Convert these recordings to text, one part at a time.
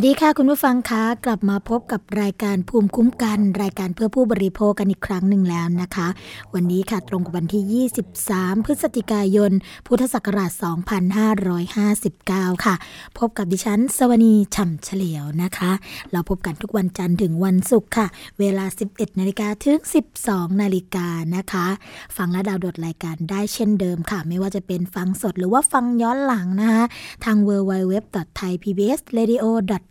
สวัสดีค่ะคุณผู้ฟังคะกลับมาพบกับรายการภูมิคุ้มกัน รายการเพื่อผู้บริโภคกันอีกครั้งหนึ่งแล้วนะคะ วันนี้ค่ะตรงกับวันที่ 23 พฤศจิกายน พุทธศักราช 2559 ค่ะ พบกับดิฉัน สวนีฉ่ำเฉลียวนะคะ เราพบกันทุกวันจันทร์ถึงวันศุกร์ค่ะ เวลา 11 นาฬิกาถึง 12 นาฬิกานะคะ ฟังและดาวโหลดรายการได้เช่นเดิมค่ะ ไม่ว่าจะเป็นฟังสดหรือว่าฟังย้อนหลังนะคะทาง www.thaipbsradio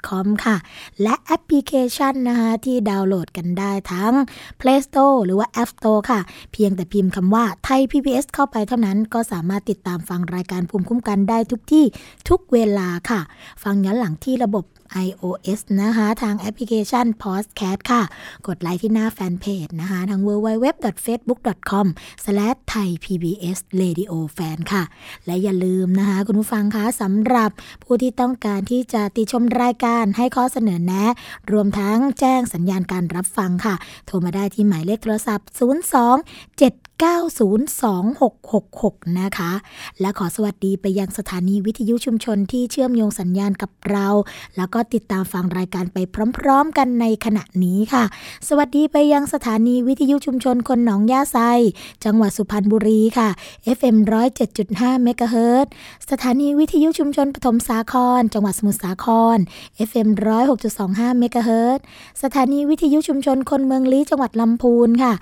com ค่ะ และแอปพลิเคชันนะคะที่ดาวน์โหลดกันได้ทั้ง Play Store หรือว่า App Store ค่ะ เพียงแต่พิมพ์คำว่าไทย PBS เข้าไปเท่านั้นก็สามารถติดตามฟังรายการภูมิคุ้มกันได้ทุกที่ทุกเวลาค่ะ ฟังย้อนหลังที่ระบบ iOS นะคะ ทางแอปพลิเคชัน Podcast ค่ะ กดไลค์ที่หน้าแฟนเพจนะคะ ทาง www.facebook.com/thaipbsradiofan ค่ะ และอย่าลืมนะคะ คุณผู้ฟังคะสำหรับผู้ที่ต้องการที่จะติชมรายการให้ข้อเสนอแนะ รวมทั้งแจ้งสัญญาณการรับฟังค่ะ โทรมาได้ที่หมายเลขโทรศัพท์ 02 7 902-666 นะคะ และขอสวัสดีไปยังสถานีวิทยุชุมชนที่เชื่อมโยงสัญญาณกับเรา แล้วก็ติดตามฟังรายการไปพร้อม ๆ กันในขณะนี้ค่ะ สวัสดีไปยังสถานีวิทยุชุมชนคนหนองยาไซ จังหวัดสุพรรณบุรีค่ะ FM 107.5เมกะเฮิรตสถานีวิทยุชุมชนปฐมสาคร จังหวัดสมุทรสาคร FM 106.25เมกะเฮิรตสถานีวิทยุชุมชนคนเมืองลี้จังหวัดลำพูนค่ะ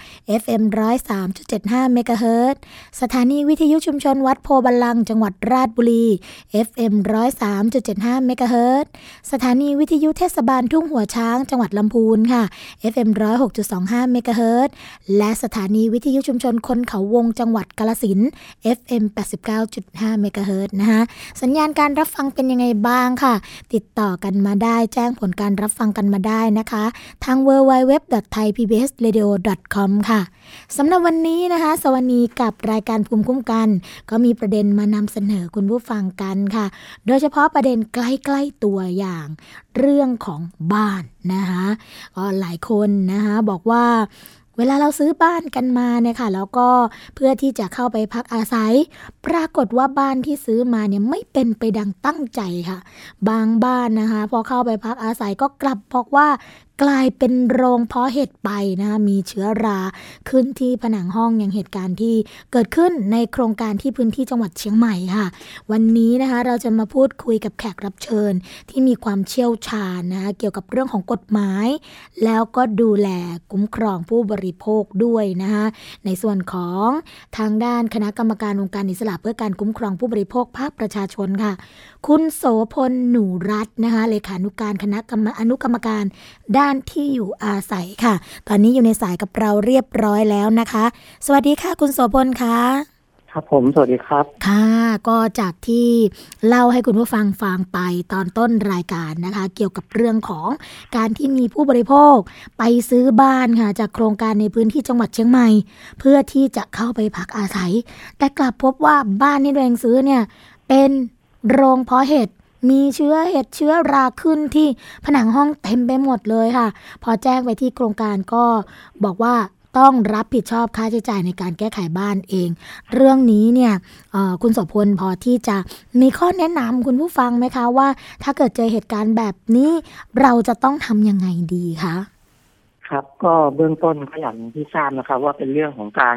FM 103.7 105เมกะเฮิรตสถานีวิทยุชุมชนวัดโพบาลัง จังหวัดราชบุรี FM 103.75 เมกะเฮิรตสถานีวิทยุเทศบาลทุ่งหัวช้าง จังหวัดลำพูนค่ะ FM 106.25 เมกะเฮิรตและสถานีวิทยุชุมชนคนเขาวง จังหวัดกาลสิน FM 89.5 เมกะเฮิรตนะคะ สัญญาณการรับฟังเป็นยังไงบ้างค่ะ ติดต่อกันมาได้แจ้งผลการรับฟังกันมาได้นะคะ ทาง www.thaipbsradio.com ค่ะ สำหรับวันนี้นะคะสวัสดีกับรายการภูมิคุ้มกัน ก็มีประเด็นมานำเสนอคุณผู้ฟังกันค่ะ โดยเฉพาะประเด็นใกล้ๆตัวอย่าง เรื่องของบ้านนะคะก็หลายคนนะคะบอกว่าเวลาเราซื้อบ้านกันมาเนี่ยค่ะแล้วก็เพื่อที่จะเข้าไปพักอาศัย ปรากฏว่าบ้านที่ซื้อมาเนี่ยไม่เป็นไปดังตั้งใจค่ะ บางบ้านนะคะ พอเข้าไปพักอาศัยก็กลับบอกว่า กลายเป็นโรงเพาะเห็ดไปนะคะมีเชื้อราขึ้นที่ผนังห้องอย่างเหตุการณ์ที่เกิดขึ้นในโครงการที่พื้นที่จังหวัดเชียงใหม่ค่ะ วันนี้นะคะเราจะมาพูดคุยกับแขกรับเชิญ ที่มีความเชี่ยวชาญนะคะเกี่ยวกับเรื่องของกฎหมาย แล้วก็ดูแลคุ้มครองผู้บริโภคด้วยนะคะในส่วนของทางด้านคณะกรรมการองค์การอิสระเพื่อการคุ้มครองผู้บริโภคภาคประชาชนค่ะ คุณโสพลหนูรัตน์นะคะเลขานุการคณะกรรมอนุกรรมการด้านานที่อยู่อาศัยค่ะ ตอนนี้อยู่ในสายกับเราเรียบร้อยแล้วนะคะ สวัสดีค่ะคุณโสพลคะครับผมสวัสดีครับ ค่ะ ก็จากที่เล่าให้คุณผู้ฟังฟังไปตอนต้นรายการนะคะ เกี่ยวกับเรื่องของการที่มีผู้บริโภค ไปซื้อบ้านค่ะ จากโครงการในพื้นที่จังหวัดเชียงใหม่ เพื่อที่จะเข้าไปพักอาศัย แต่กลับพบว่าบ้านที่ตัวเองซื้อเนี่ยเป็นโรงเพาะเห็ด มีเชื้อเห็ดเชื้อราขึ้นที่ผนังห้องเต็มไปหมดเลยค่ะ พอแจ้งไปที่โครงการก็บอกว่าต้องรับผิดชอบค่าใช้จ่ายในการแก้ไขบ้านเอง เรื่องนี้เนี่ยคุณสพลพอที่จะมีข้อแนะนำคุณผู้ฟังไหมคะว่า ถ้าเกิดเจอเหตุการณ์แบบนี้ เราจะต้องทำยังไงดีคะครับ ก็เบื้องต้นก็อย่างที่ทราบนะครับ ว่าเป็นเรื่องของการ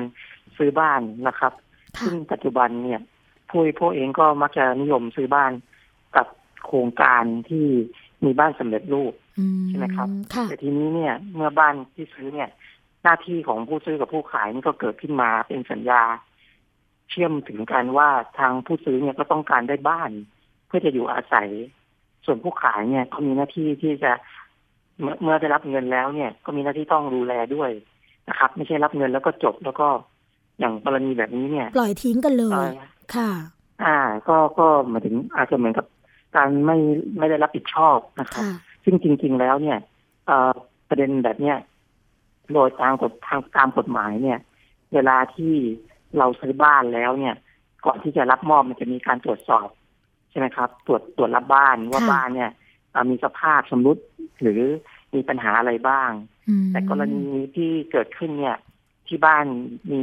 ซื้อบ้านนะครับ ซึ่งปัจจุบันเนี่ยผู้พวกเองก็มักจะนิยมซื้อบ้านกับ โครงการที่มีบ้านสำเร็จรูปใช่ไหมครับ แต่ทีนี้เนี่ย เมื่อบ้านที่ซื้อเนี่ย หน้าที่ของผู้ซื้อกับผู้ขายนี่ก็เกิดขึ้นมาเป็นสัญญา เชื่อมถึงกันว่าทางผู้ซื้อเนี่ยก็ต้องการได้บ้าน เพื่อจะอยู่อาศัย ส่วนผู้ขายเนี่ยก็มีหน้าที่ที่จะเมื่อเมื่อได้รับเงินแล้วเนี่ย ก็มีหน้าที่ต้องดูแลด้วยนะครับ ไม่ใช่รับเงินแล้วก็จบแล้วก็อย่างกรณีแบบนี้เนี่ย ปล่อยทิ้งกันเลย ค่ะ อ่า ก็ก็มาถึงอาจจะเหมือนกับ การไม่ไม่ได้รับผิดชอบนะครับ ซึ่งจริง ๆ แล้วเนี่ยประเด็นแบบเนี้ยโดยทางกฎทางตามกฎหมายเนี่ย เวลาที่เราซื้อบ้านแล้วเนี่ย ก่อนที่จะรับมอบมันจะมีการตรวจสอบ ใช่ไหมครับ ตรวจตรวจรับบ้านว่าบ้านเนี่ยมีสภาพสมรุติหรือมีปัญหาอะไรบ้าง แต่กรณีที่เกิดขึ้นเนี่ย ที่บ้านมี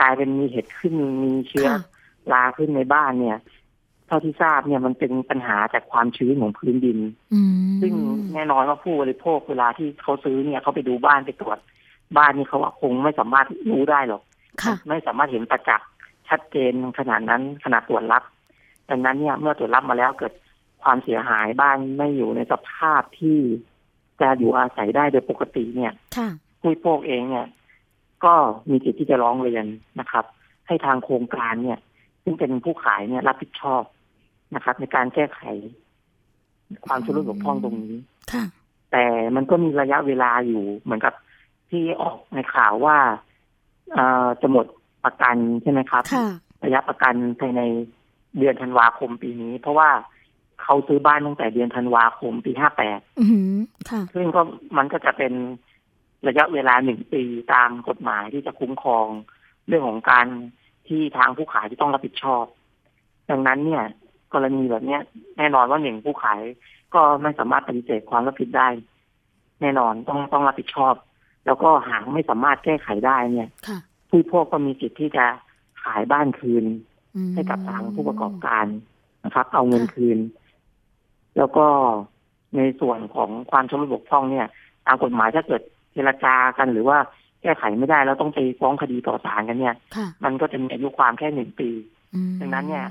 กลายเป็นมีเหตุขึ้นมีเชื้อราขึ้นในบ้านเนี่ย เท่าที่ทราบเนี่ยมันเป็นปัญหาจากความชื้นของพื้นดินอืมซึ่งแน่นอนว่าผู้บริโภคเวลาที่เขาซื้อเนี่ยเขาไปดูบ้านไปตรวจ บ้านนี่เขาคงไม่สามารถรู้ได้หรอกค่ะไม่สามารถเห็นประจักษ์ชัดเจนขนาดนั้นขนาดตรวจรับ ดังนั้นเนี่ยเมื่อตรวจรับมาแล้วเกิดความเสียหายบ้านไม่อยู่ในสภาพที่จะอยู่อาศัยได้โดยปกติเนี่ยค่ะผู้บริโภคเองเนี่ย ก็มีสิทธิ์ที่จะร้องเรียนนะครับ ให้ทางโครงการเนี่ย ซึ่งเป็นผู้ขายเนี่ยรับผิดชอบ นะครับ ในการแก้ไข ความชุลมุนบกพร่องตรงนี้ค่ะแต่มันก็มีระยะเวลาอยู่เหมือนกับที่ออกในข่าวว่าเอ่อจะหมดประกันใช่ไหมครับค่ะระยะประกันภายในเดือนธันวาคมปีนี้ เพราะว่าเขาซื้อบ้านตั้งแต่เดือนธันวาคมปีห้าแปดอืมค่ะซึ่งก็มันก็จะเป็นระยะเวลาหนึ่งปีตามกฎหมายที่จะคุ้มครอง เรื่องของการที่ทางผู้ขายที่ต้องรับผิดชอบ ดังนั้นเนี่ย กรณีแบบเนี้ย แน่นอนว่าหนึ่งผู้ขายก็ไม่สามารถปฏิเสธความรับผิดได้ แน่นอนต้องต้องรับผิดชอบ แล้วก็หากไม่สามารถแก้ไขได้เนี่ยค่ะผู้บริโภคก็มีสิทธิ์ที่จะขายบ้านคืนอืมให้กับทางผู้ประกอบการนะครับ เอาเงินคืน แล้วก็ในส่วนของความชำรุดบกพร่องเนี่ยตามกฎหมายถ้าเกิดเจรจากันหรือว่าแก้ไขไม่ได้แล้วต้องไปฟ้องคดีต่อศาลกันเนี่ยค่ะมันก็จะมีอายุความแค่หนึ่งปีอืมดังนั้นเนี่ย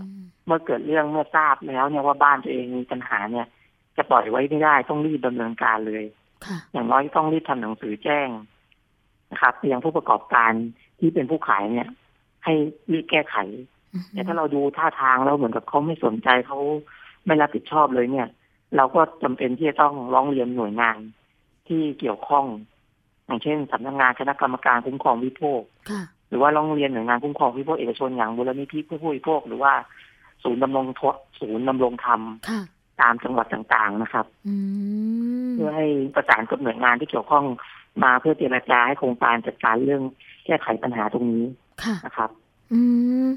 เมื่อเกิดเรื่องเมื่อทราบแล้วเนี่ยว่าบ้านตัวเองมีปัญหาเนี่ย จะปล่อยไว้ไม่ได้ต้องรีบดำเนินการเลยค่ะอย่างน้อยต้องรีบทำหนังสือแจ้งนะครับไปยังผู้ประกอบการที่เป็นผู้ขายเนี่ย ให้รีบแก้ไขอืมแต่ถ้าเราดูท่าทางแล้วเหมือนกับเขาไม่สนใจเขาไม่รับผิดชอบเลยเนี่ย เราก็จำเป็นที่จะต้องร้องเรียนหน่วยงานที่เกี่ยวข้อง อย่างเช่นสำนักงานคณะกรรมการคุ้มครองวิโภคค่ะหรือว่าร้องเรียนหน่วยงานคุ้มครองวิโภคเอกชนอย่างมูลนิธิผู้บริโภคหรือว่า ศูนย์ดำรงทศูนย์ดำรงธรรมค่ะตามจังหวัดต่างๆนะครับอืมเพื่อให้ประสานกับหน่วยงานที่เกี่ยวข้องมาเพื่อเจรจาให้โครงการจัดการเรื่องแก้ไขปัญหาตรงนี้ค่ะนะครับ อืม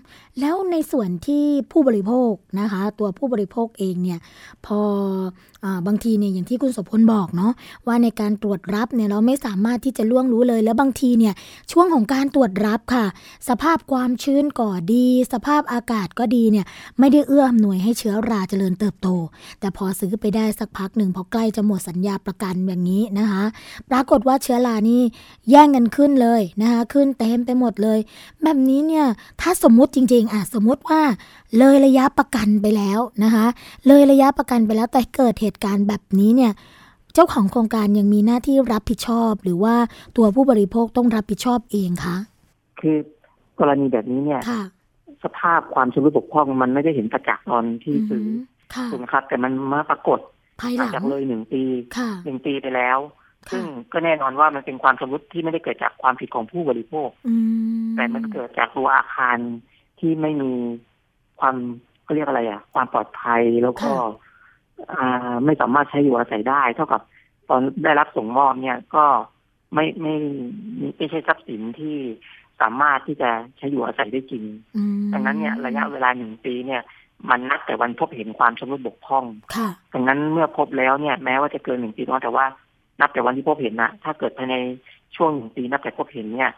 แล้วในส่วนที่ผู้บริโภคนะคะ ตัวผู้บริโภคเองเนี่ยพออบางทีเนี่ยอย่างที่คุณโสพลบอกเนาะว่าในการตรวจรับเนี่ยเราไม่สามารถที่จะล่วงรู้เลย แล้วบางทีเนี่ยช่วงของการตรวจรับค่ะ สภาพความชื้นก็ดี สภาพอากาศก็ดีเนี่ยไม่ได้เอื้ออำนวยให้เชื้อราเจริญเติบโต แต่พอซื้อไปได้สักพักหนึ่งพอใกล้จะหมดสัญญาประกันอย่างนี้นะคะ ปรากฏว่าเชื้อรานี่แย่งกันขึ้นเลยนะคะขึ้นเต็มไปหมดเลย แบบนี้เนี่ยถ้าสมมุติจริงๆอะสมมุติว่า เลยระยะประกันไปแล้วนะคะ เลยระยะประกันไปแล้วแต่เกิดเหตุการณ์แบบนี้เนี่ยเจ้าของโครงการยังมีหน้าที่รับผิดชอบ หรือว่าตัวผู้บริโภคต้องรับผิดชอบเองคะคือกรณีแบบนี้เนี่ยค่ะสภาพความชำรุดบกพร่องมันไม่ได้เห็นประจักษ์ตอนที่ซื้อมค่ะถูกไหมครับแต่มันมาปรากฏภายหหลังลังจากเลยหนึ่งปีค่ะหนึ่งปีไปแล้วค่ะ ซึ่งก็แน่นอนว่ามันเป็นความชำรุดที่ไม่ได้เกิดจากความผิดของผู้บริโภคอืมแต่มันเกิดจากตัวอาคารที่ไม่มีความเขาเรียกอะไรอะ ความปลอดภัยแล้วก็อ่าไม่สามารถใช้อยู่อาศัยได้ เท่ากับตอนได้รับส่งมอบเนี่ยก็ไม่ไม่ไม่ใช่ทรัพย์สินที่สามารถที่จะใช้อยู่อาศัยได้จริงอืมดังนั้นเนี่ยระยะเวลาหนึ่งปีเนี่ย มันนับแต่วันพบเห็นความชำรุดบกพร่องค่ะดังนั้นเมื่อพบแล้วเนี่ย แม้ว่าจะเกินหนึ่งปีเนาะแต่ว่า นับแต่วันที่พบเห็นนะถ้าเกิดภายในช่วงหนึ่งปีนับแต่พบเห็นเนี่ย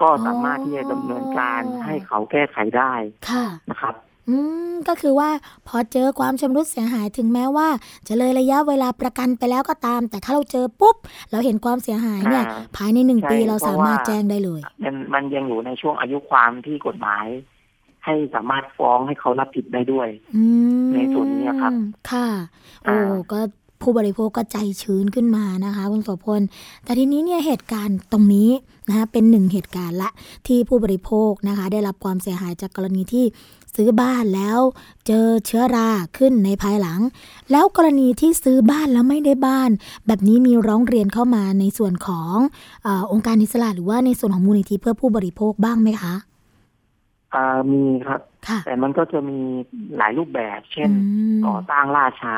ก็สามารถที่จะดำเนินการให้เขาแก้ไขได้ค่ะนะครับอืมก็คือว่าพอเจอความชำรุดเสียหายถึงแม้ว่า จะเลยระยะเวลาประกันไปแล้วก็ตาม แต่ถ้าเราเจอปุ๊บ เราเห็นความเสียหายเนี่ยอ่าภายในหนึ่งใช่ปีเราสามารถเพราะว่าแจ้งได้เลย มันมันยังอยู่ในช่วงอายุความที่กฎหมาย ให้สามารถฟ้องให้เขารับผิดได้ด้วยอืมในส่วนนี้ครับ ค่ะ โอ้อ่าก็ ผู้บริโภคก็ใจชื้นขึ้นมานะคะคุณโสพล แต่ทีนี้เนี่ยเหตุการณ์ตรงนี้นะคะเป็นหนึ่งเหตุการณ์ละที่ผู้บริโภคนะคะได้รับความเสียหายจากกรณีที่ซื้อบ้านแล้วเจอเชื้อราขึ้นในภายหลัง แล้วกรณีที่ซื้อบ้านแล้วไม่ได้บ้าน แบบนี้มีร้องเรียนเข้ามาในส่วนของอาองค์การอิสระหรือว่าในส่วนของมูลนิธิเพื่อผู้บริโภคบ้างไหมคะอ่ามีครับค่ะแต่มันก็จะมีหลายรูปแบบ เช่นอืมก่อสร้างล่าช้า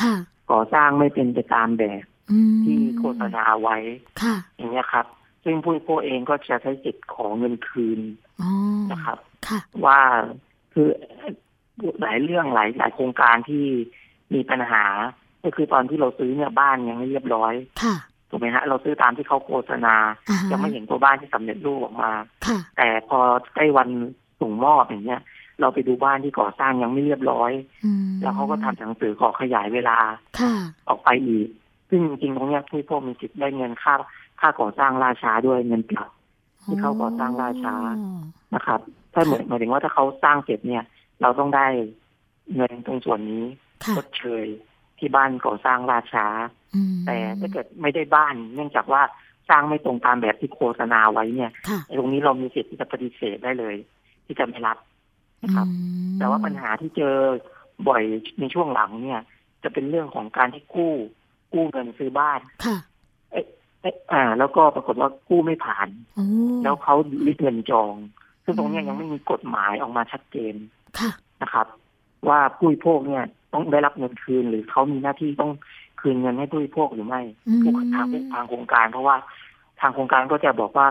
ค่ะ ก่อสร้างไม่เป็นไปตามแบบอืมที่โฆษณาไว้ค่ะอย่างเงี้ยครับ ซึ่งผู้บริโภคเองก็จะใช้สิทธิ์ของเงินคืนอ๋อนะครับค่ะว่าคือหลายเรื่องหลายหลายโครงการที่มีปัญหา ก็คือตอนที่เราซื้อเนี่ยบ้านยังไม่เรียบร้อยค่ะถูกไหมฮะเราซื้อตามที่เขาโฆษณาอ่าฮะยังไม่เห็นตัวบ้านที่สำเร็จรูปออกมาค่ะแต่พอใกล้วันส่งมอบอย่างเงี้ย เราไปดูบ้านที่ก่อสร้างยังไม่เรียบร้อยอืมแล้วเขาก็ทำหนังสือขอขยายเวลาค่ะออกไปอีก ซึ่งจริงๆตรงเนี้ยผู้บริโภคมีสิทธิ์ได้เงินค่า ค่าก่อสร้างล่าช้าด้วยเงินปรับที่เขาก่อสร้างล่าช้านะครับ ถ้าเหมือนหมายถึงว่าถ้าเขาสร้างเสร็จเนี่ย เราต้องได้เงินตรงส่วนนี้ค่ะชดเชยที่บ้านก่อสร้างล่าช้าอืมแต่ถ้าเกิดไม่ได้บ้าน เนื่องจากว่าสร้างไม่ตรงตามแบบที่โฆษณาไว้เนี่ยค่ะไอ้ตรงนี้เรามีสิทธิ์ที่จะปฏิเสธได้เลย ที่จะไม่รับ นะครับอืมแต่ว่าปัญหาที่เจอบ่อยในช่วงหลังเนี่ย จะเป็นเรื่องของการที่กู้ กู้เงินซื้อบ้านค่ะเอ๊ะเอ๊ะอ่า แล้วก็ปรากฏว่ากู้ไม่ผ่านโอ้แล้วเขาริบเงินจอง ซึ่งตรงเนี้ยอืมยังไม่มีกฎหมายออกมาชัดเจนค่ะนะครับ ว่าผู้บริโภคเนี่ยต้องได้รับเงินคืนหรือเขามีหน้าที่ต้องคืนเงินให้ผู้บริโภคหรือไม่อืมผู้ทางทางโครงการ เพราะว่าทางโครงการก็จะบอกว่า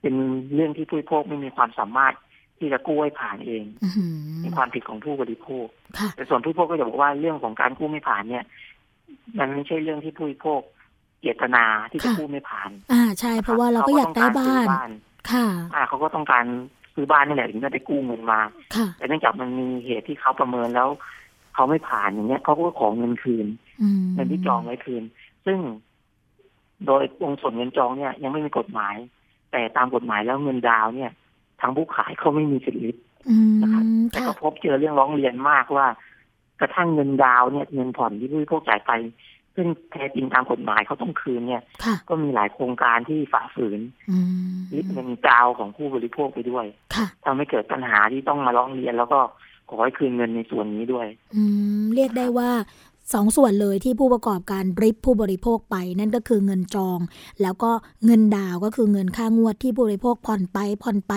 เป็นเรื่องที่ผู้บริโภคไม่มีความสามารถ ที่จะกู้ให้ผ่านเองอื้อหือเป็นความผิดของผู้บริโภคค่ะแต่ส่วนผู้บริโภคก็จะบอกว่าเรื่องของการกู้ไม่ผ่านเนี่ย มันไม่ใช่เรื่องที่ผู้บริโภคเจตนาที่จะค่ะกู้ไม่ผ่าน อ่าใช่ เพราะว่าเราก็อยากได้บ้านเขก็ต้องกรซื้อบ้าน ค่ะ อ่าเขาก็ต้องการซื้อบ้านนี่แหละถึงจะไปกู้เงินมาค่ะแต่เนื่องจากมันมีเหตุที่เขาประเมินแล้วเขาไม่ผ่านอย่างเงี้ยเขาก็ขอเงินคืนอืมเงินที่จองไว้คืน ซึ่งโดยองค์ส่วนเงินจองเนี่ยยังไม่มีกฎหมาย แต่ตามกฎหมายแล้วเงินดาวน์เนี่ย ทางผู้ขายเขาไม่มีสิทธิ์ริบอืมนะครับแต่ค่ะก็พบเจอเรื่องร้องเรียนมากว่า กระทั่งเงินดาวน์เนี่ยเงินผ่อนที่ผู้บริโภคจ่ายไป ซึ่งแท้จริงตามกฎหมายเขาต้องคืนเนี่ยค่ะก็มีหลายโครงการที่ฝ่าฝืนอืมริบเงินดาวน์ของผู้บริโภคไปด้วยค่ะทำให้เกิดปัญหาที่ต้องมาร้องเรียนแล้วก็ขอให้คืนเงินในส่วนนี้ด้วย อืมเรียกได้ว่า สองส่วนเลยที่ผู้ประกอบการริบผู้บริโภคไป นั่นก็คือเงินจอง แล้วก็เงินดาวก็คือเงินค่างวดที่ผู้บริโภคผ่อนไปผ่อนไป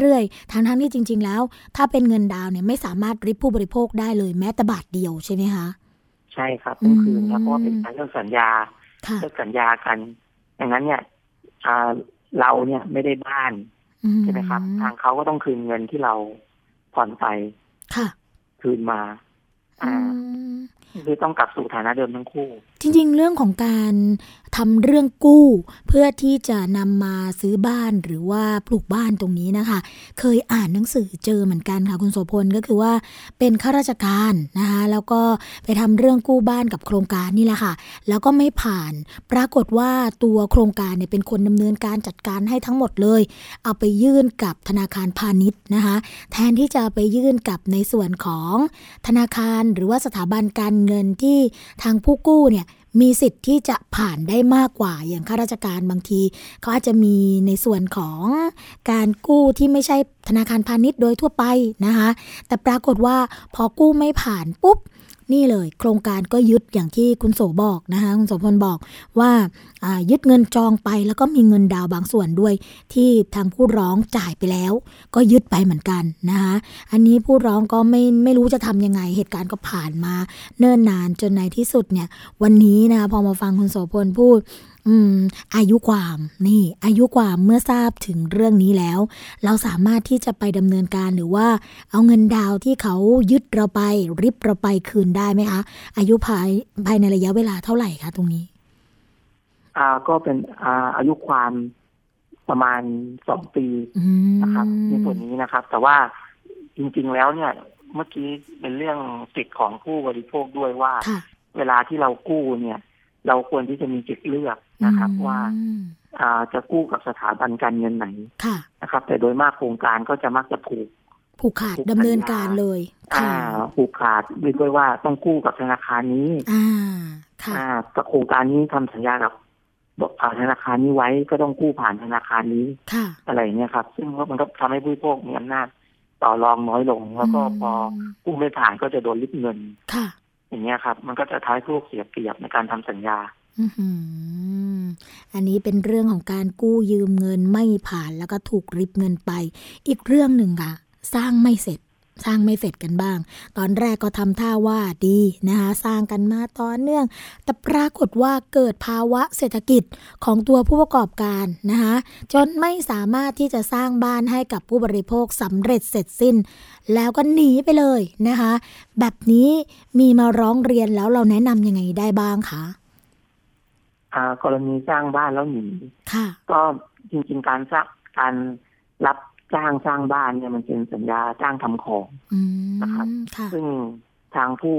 เรื่อยๆทั้งทั้งๆที่จริง ๆ แล้ว ถ้าเป็นเงินดาวเนี่ยไม่สามารถริบผู้บริโภคได้เลยแม้แต่บาทเดียวใช่ไหมคะใช่ครับต้องคืนอืนะมเพราะว่าเป็นการเลิกสัญญาค่ะเลิกสัญญากันดังนั้นเนี่ยอ่าเราเนี่ยไม่ได้บ้านอืใช่ไหมครับ ทางเขาก็ต้องคืนเงินที่เราผ่อนไปค่ะ คืนมาอือ่าม คือต้องกลับสู่ฐานะเดิมทั้งคู่ จริงๆ เรื่องของการทำเรื่องกู้ เพื่อที่จะนำมาซื้อบ้านหรือว่าปลูกบ้านตรงนี้นะคะ เคยอ่านหนังสือเจอเหมือนกันค่ะคุณโสพลก็คือว่าเป็นข้าราชการนะคะแล้วก็ไปทำเรื่องกู้บ้านกับโครงการนี่แหละค่ะ แล้วก็ไม่ผ่าน ปรากฏว่าตัวโครงการเนี่ยเป็นคนดำเนินการจัดการให้ทั้งหมดเลย เอาไปยื่นกับธนาคารพาณิชย์นะคะ แทนที่จะไปยื่นกับในส่วนของธนาคารหรือว่าสถาบันการเงินที่ทางผู้กู้เนี่ย มีสิทธิ์ที่จะผ่านได้มากกว่าอย่างข้าราชการบางที เขาอาจจะมีในส่วนของการกู้ที่ไม่ใช่ธนาคารพาณิชย์โดยทั่วไปนะคะแต่ปรากฏว่าพอกู้ไม่ผ่านปุ๊บ นี่เลย โครงการก็ยึดอย่างที่คุณโสบอกนะคะคุณโสพลบอกว่าายึดเงินจองไปแล้วก็มีเงินดาวน์บางส่วนด้วย ที่ทางผู้ร้องจ่ายไปแล้ว ก็ยึดไปเหมือนกันนะคะอันนี้ผู้ร้องก็ไม่ไม่รู้จะทำยังไง เหตุการณ์ก็ผ่านมา เนิ่นนานจนในที่สุดเนี่ยวันนี้นะคะพอมาฟังคุณโสพลพูด อืม อายุความนี่ อายุความเมื่อทราบถึงเรื่องนี้แล้ว เราสามารถที่จะไปดำเนินการหรือว่า เอาเงินดาวน์ที่เขายึดเราไปริบเราไปคืนได้ไหมคะ อายุภายภายในระยะเวลาเท่าไหร่คะตรงนี้ อ่าก็เป็นอ่าอายุความประมาณสองปีอืมนะครับในส่วนนี้นะครับ แต่ว่าจริงๆแล้วเนี่ย เมื่อกี้เป็นเรื่องสิทธิ์ของผู้บริโภคด้วยว่าค่ะเวลาที่เรากู้เนี่ย เราควรที่จะมีสิทธิ์เลือก นะครับว่าอืมอ่าจะกู้กับสถาบันการเงินไหนค่ะนะครับ แต่โดยมากโครงการก็จะมักจะผูกผูกขาดผูกดำเนินการเลยอ่าค่ะผูกขาดด้วยว่าต้องกู้กับธนาคารนี้ อ่า ค่ะอ่ากับโครงการนี้ทำสัญญากับบอกผ่านธนาคารนี้ไว้ก็ต้องกู้ผ่านธนาคารนี้ค่ะอะไรอย่างเงี้ยครับ ซึ่งมันก็ทำให้ผู้บริโภคมีอำนาจต่อรองน้อยลง แล้วก็พอกู้ไม่ผ่านก็จะโดนริบเงิน ค่ะ อย่างเงี้ยครับ มันก็จะท้ายผู้เสียเปรียบในการทำสัญญา อันนี้เป็นเรื่องของการกู้ยืมเงินไม่ผ่านแล้วก็ถูกริบเงินไป อีกเรื่องหนึ่งค่ะ สร้างไม่เสร็จสร้างไม่เสร็จกันบ้าง ตอนแรกก็ทำท่าว่าดีนะคะ สร้างกันมาต่อเนื่อง แต่ปรากฏว่าเกิดภาวะเศรษฐกิจของตัวผู้ประกอบการนะคะจนไม่สามารถที่จะสร้างบ้านให้กับผู้บริโภคสำเร็จเสร็จสิ้น แล้วก็หนีไปเลยนะคะ แบบนี้มีมาร้องเรียนแล้วเราแนะนำยังไงได้บ้างคะ กรณีสร้างบ้านแล้วหนีค่ะก็จริง ๆ การสร้างการรับจ้างสร้างบ้านเนี่ยมันเป็นสัญญาจ้างทำของอืมนะครับค่ะซึ่งทางผู้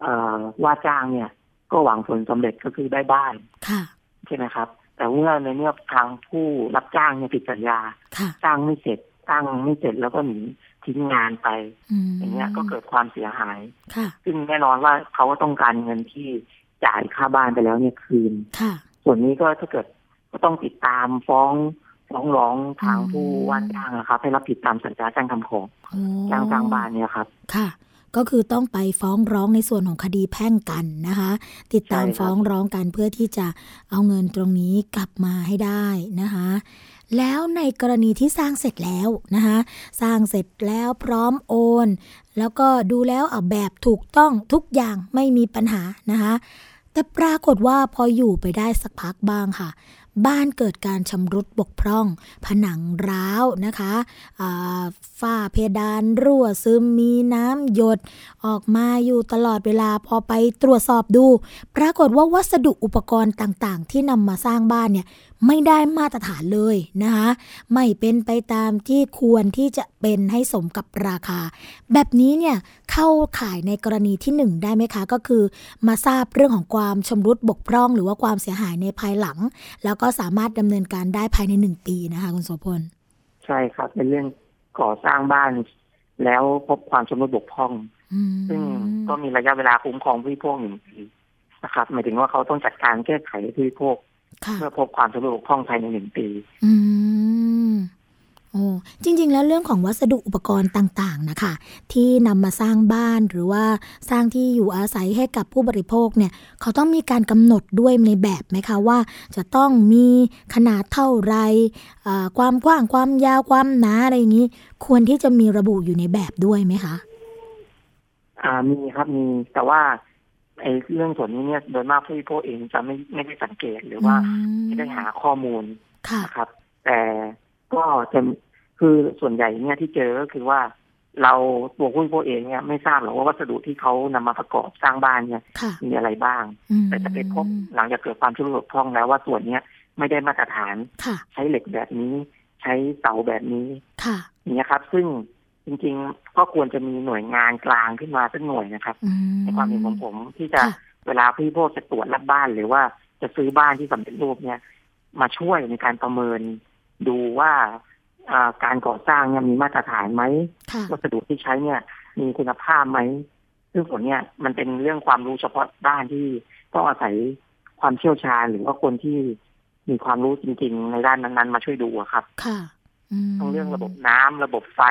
เอ่อว่าจ้างเนี่ย ก็หวังผลสำเร็จก็คือได้บ้านค่ะใช่ไหมครับ แต่เมื่อในเมื่อทางผู้รับจ้างเนี่ยผิดสัญญาค่ะจ้างไม่เสร็จตั้งไม่เสร็จแล้วก็หนีทิ้งงานไปอืมอย่างเงี้ยก็เกิดความเสียหายค่ะซึ่งแน่นอนว่าเขาก็ต้องการเงินที่ จ่ายค่าบ้านไปแล้วเนี่ยคืนค่ะส่วนนี้ก็ถ้าเกิดก็ต้องติดตามฟ้องฟ้องร้องทางอืมผู้ว่าจ้างนะครับให้รับผิดตามสัญญาจ้างทำของโอ้จ้างสร้างบ้านเนี่ยครับ ค่ะ ก็คือต้องไปฟ้องร้องในส่วนของคดีแพ่งกันนะคะ ติดตามใช่ครับฟ้องร้องกันเพื่อที่จะเอาเงินตรงนี้กลับมาให้ได้นะคะ แล้วในกรณีที่สร้างเสร็จแล้วนะคะ สร้างเสร็จแล้วพร้อมโอน แล้วก็ดูแล้วเอาแบบถูกต้องทุกอย่างไม่มีปัญหานะคะแต่ปรากฏว่าพออยู่ไปได้สักพักบ้างค่ะ บ้านเกิดการชำรุดบกพร่อง ผนังร้าวนะคะฝ้าเพดานรั่วซึมมีน้ำหยด ออกมาอยู่ตลอดเวลาพอไปตรวจสอบดู ปรากฏว่าวัสดุอุปกรณ์ต่างๆ ที่นำมาสร้างบ้านเนี่ย ไม่ได้มาตรฐานเลยนะคะไม่เป็นไปตามที่ควรที่จะเป็นให้สมกับราคา แบบนี้เนี่ยเข้าข่ายในกรณีที่หนึ่งได้ไหมคะ ก็คือ มาทราบเรื่องของความชำรุดบกพร่อง หรือว่าความเสียหายในภายหลัง แล้วก็สามารถดำเนินการได้ภายในหนึ่งปีนะคะคุณโสพลใช่ครับ เป็นเรื่องก่อสร้างบ้าน แล้วพบความชำรุดบกพร่องอืมซึ่งก็มีระยะเวลาคุ้มครองผู้บริโภคหนึ่งปีนะครับหมายถึงว่าเขาต้องจัดการแก้ไขผู้บริโภคค่ะ เมื่อพบความชำรุดบกพร่องภายในหนึ่งปี อืมโอ้จริง ๆ แล้วเรื่องของวัสดุอุปกรณ์ต่างๆนะคะ ที่นำมาสร้างบ้านหรือว่าสร้างที่อยู่อาศัยให้กับผู้บริโภคเนี่ย เขาต้องมีการกำหนดด้วยในแบบไหมคะว่า จะต้องมีขนาดเท่าไรอ่าความกว้างความยาวความหนาอะไรอย่างนี้ ควรที่จะมีระบุอยู่ในแบบด้วยไหมคะ อ่ามีครับมีแต่ว่า ไอ้เรื่องส่วนนี้เนี่ยโดยมากผู้บริโภคเองจะไม่ไม่ได้สังเกตหรือว่าอืมไม่ได้หาข้อมูลค่ะนะครับ แต่ก็จะคือส่วนใหญ่เนี่ยที่เจอก็คือว่า เราตัวผู้บริโภคเองเนี่ยไม่ทราบหรอกว่าวัสดุที่เขานำมาประกอบสร้างบ้านเนี่ยค่ะมีอะไรบ้างอืมแต่จะไปพบหลังจากเกิดความชำรุดบกพร่องแล้วว่าส่วนเนี้ยไม่ได้มาตรฐานค่ะใช้เหล็กแบบนี้ ใช้เสาแบบนี้ค่ะอย่างเงี้ยครับ ซึ่ง จริงๆ ก็ควรจะมีหน่วยงานกลางขึ้นมาสักหน่วยนะครับอืมในความเห็นของผมที่จะค่ะเวลาผู้บริโภคจะตรวจรับบ้านหรือว่าจะซื้อบ้านที่สำเร็จรูปเนี่ย มาช่วยในการประเมินดูว่าอ่าการก่อสร้างเนี่ยมีมาตรฐานไหมค่ะวัสดุที่ใช้เนี่ย มีคุณภาพไหมซึ่งผลเนี่ยมันเป็นเรื่องความรู้เฉพาะด้านที่ต้องอาศัยความเชี่ยวชาญหรือว่าคนที่มีความรู้จริง ๆ ในด้านนั้นๆ มาช่วยดูอะครับ ค่ะมทั้งเรื่องระบบน้ำระบบไฟ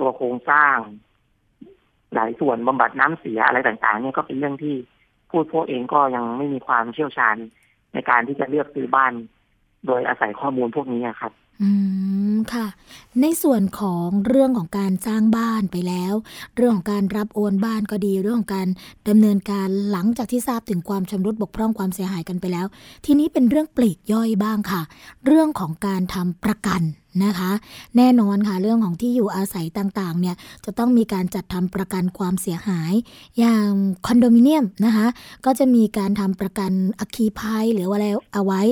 ตัวโครงสร้าง หลายส่วนบำบัดน้ำเสียอะไรต่างๆ เนี่ยก็เป็นเรื่องที่ผู้พวกเองก็ยังไม่มีความเชี่ยวชาญในการที่จะเลือกซื้อบ้าน โดยอาศัยข้อมูลพวกนี้ครับ อืมค่ะ ในส่วนของเรื่องของการสร้างบ้านไปแล้ว เรื่องของการรับโอนบ้านก็ดี เรื่องของการดำเนินการหลังจากที่ทราบถึงความชำรุดบกพร่องความเสียหายกันไปแล้ว ทีนี้เป็นเรื่องปลีกย่อยบ้างค่ะ เรื่องของการทำประกันนะคะ แน่นอนค่ะเรื่องของที่อยู่อาศัยต่างๆเนี่ยจะต้องมีการจัดทำประกันความเสียหาย อย่างคอนโดมิเนียมนะคะ ก็จะมีการทำประกันอัคคีภัยหรือว่าอะไรเอาไว้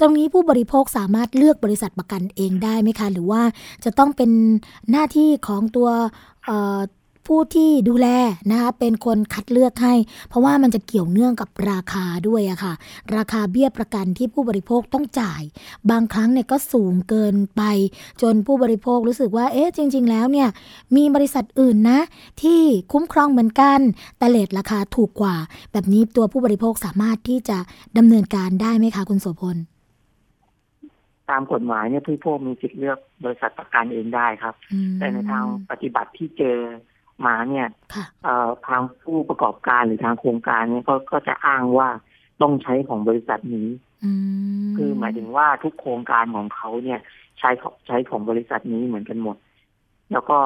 ตรงนี้ผู้บริโภคสามารถเลือกบริษัทประกันเองได้ไหมคะ หรือว่าจะต้องเป็นหน้าที่ของตัวเอ่อ ผู้ที่ดูแลนะคะเป็นคนคัดเลือกให้ เพราะว่ามันจะเกี่ยวเนื่องกับราคาด้วยอะค่ะ ราคาเบี้ยประกันที่ผู้บริโภคต้องจ่าย บางครั้งเนี่ยก็สูงเกินไป จนผู้บริโภครู้สึกว่าเอ๊ะจริง ๆ แล้วเนี่ยมีบริษัทอื่นนะ ที่คุ้มครองเหมือนกัน แต่เลทราคาถูกกว่า แบบนี้ตัวผู้บริโภคสามารถที่จะดำเนินการได้ไหมคะคุณโสพลตามกฎหมายเนี่ยผู้บริโภคมีสิทธิ์เลือกบริษัทประกันเองได้ครับอืมแต่ในทางปฏิบัติที่เจอ มาเนี่ยค่ะเอ่อทางผู้ประกอบการหรือทางโครงการเนี่ยก็ก็จะอ้างว่าต้องใช้ของบริษัทนี้อืมคือหมายถึงว่าทุกโครงการของเขาเนี่ย ใช้ของใช้ของบริษัทนี้เหมือนกันหมด แล้วก็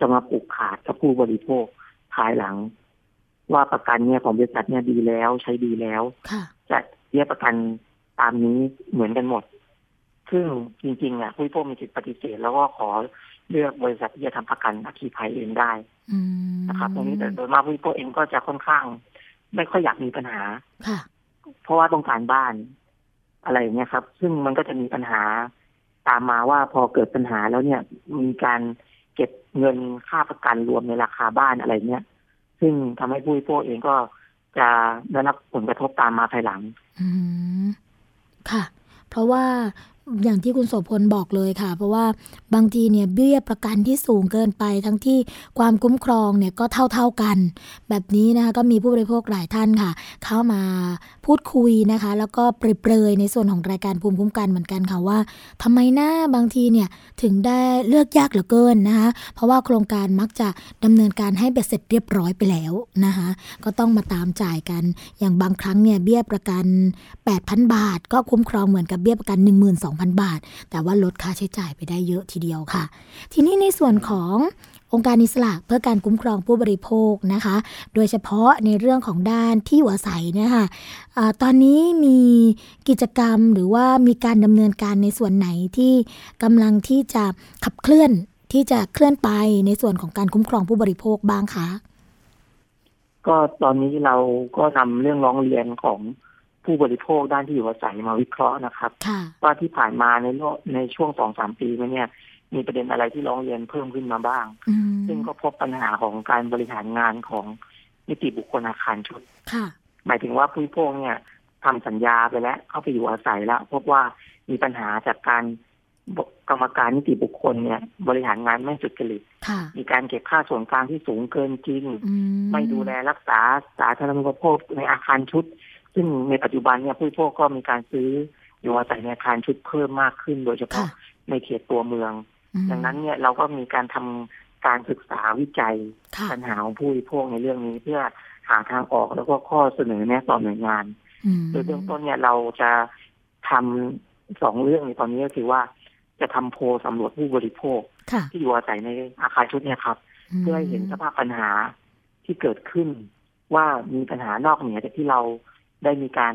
จะมาปลูกขาดกับผู้บริโภคภายหลัง ว่าประกันเนี่ยของบริษัทเนี่ยดีแล้วใช้ดีแล้วค่ะจะเรียกประกันตามนี้เหมือนกันหมด ซึ่งจริงๆอะผู้บริโภคมีสิทธิปฏิเสธแล้วก็ขอเลือกบริษัทที่จะทำประกันอัคคีภัยเองได้อืม นะครับตรงนี้แต่โดยมากผู้บริโภคเองก็จะค่อนข้าง ไม่ค่อยอยากมีปัญหาค่ะเพราะว่าต้องการบ้าน อะไรอย่างเงี้ยครับ ซึ่งมันก็จะมีปัญหาตามมาว่าพอเกิดปัญหาแล้วเนี่ยมีการเก็บเงินค่าประกันรวมในราคาบ้านอะไรเนี่ยซึ่งทำให้ผู้บริโภคเองก็จะได้รับผลกระทบตามมาภายหลังอืมค่ะ เพราะว่า อย่างที่คุณโสพลบอกเลยค่ะ เพราะว่าบางทีเนี่ยเบี้ยประกันที่สูงเกินไป ทั้งที่ความคุ้มครองเนี่ยก็เท่าๆกัน แบบนี้นะคะก็มีผู้บริโภคหลายท่านค่ะ เข้ามาพูดคุยนะคะ แล้วก็เปรยๆในส่วนของรายการภูมิคุ้มกันเหมือนกันค่ะว่าทำไมหน้าบางทีเนี่ยถึงได้เลือกยากเหลือเกินนะคะเพราะว่าโครงการมักจะดำเนินการให้เบ็ดเสร็จเรียบร้อยไปแล้วนะคะก็ต้องมาตามจ่ายกันอย่างบางครั้งเนี่ยเบี้ยประกัน 8,000 บาท ก็คุ้มครองเหมือนกับเบี้ยประกัน2,000 บาท แต่ว่าลดค่าใช้จ่ายไปได้เยอะทีเดียวค่ะ ทีนี้ในส่วนขององค์การอิสระเพื่อการคุ้มครองผู้บริโภคนะคะ โดยเฉพาะในเรื่องของด้านที่อยู่อาศัยเนี่ยค่ะอาตอนนี้มีกิจกรรมหรือว่ามีการดำเนินการในส่วนไหนที่กำลังที่จะขับเคลื่อนที่จะเคลื่อนไปในส่วนของการคุ้มครองผู้บริโภคบ้างคะ ก็ตอนนี้เราก็นำเรื่องร้องเรียนของ ผู้บริโภคด้านที่อยู่อาศัยมาวิเคราะห์นะครับค่ะว่าที่ผ่านมาในโลกในช่วงสองสามปีมาเนี่ยมีประเด็นอะไรที่ร้องเรียนเพิ่มขึ้นมาบ้างอืมซึ่งก็พบปัญหาของการบริหารงานของนิติบุคคลอาคารชุดค่ะหมายถึงว่าผู้บริโภคเนี่ยทำสัญญาไปแล้วเข้าไปอยู่อาศัยแล้ว พบว่ามีปัญหาจากการกรรมการนิติบุคคลเนี่ย บริหารงานไม่สุจริตค่ะมีการเก็บค่าส่วนกลางที่สูงเกินจริงอืไม่ดูแลรักษาสาธารณูปโภคในอาคารชุด ซึ่งในปัจจุบันเนี่ยผู้บริโภคก็มีการซื้ออยู่อาศัยในอาคารชุดเพิ่มมากขึ้น โดยเฉค่ะพาะในเขตตัวเมืองอืมดังนั้นเนี่ยเราก็มีการทำการศึกษาวิจัยค่ะปัญหาของผู้บริโภคในเรื่องนี้ เพื่อหาทางออกแล้วก็ข้อเสนอแนะต่อหน่วยงานอืมโดยเบื้องต้นเนี่ยเราจะทำสองเรื่องในตอนนี้ก็คือว่าจะทำโพลสำรวจผู้บริโภคค่ะที่อยู่อาศัยในอาคารชุดเนี่ยครับ เพื่อให้เห็นสภาพปัญหาที่เกิดขึ้น ว่ามีปัญหานอกเหนือจากที่เรา ได้มีการ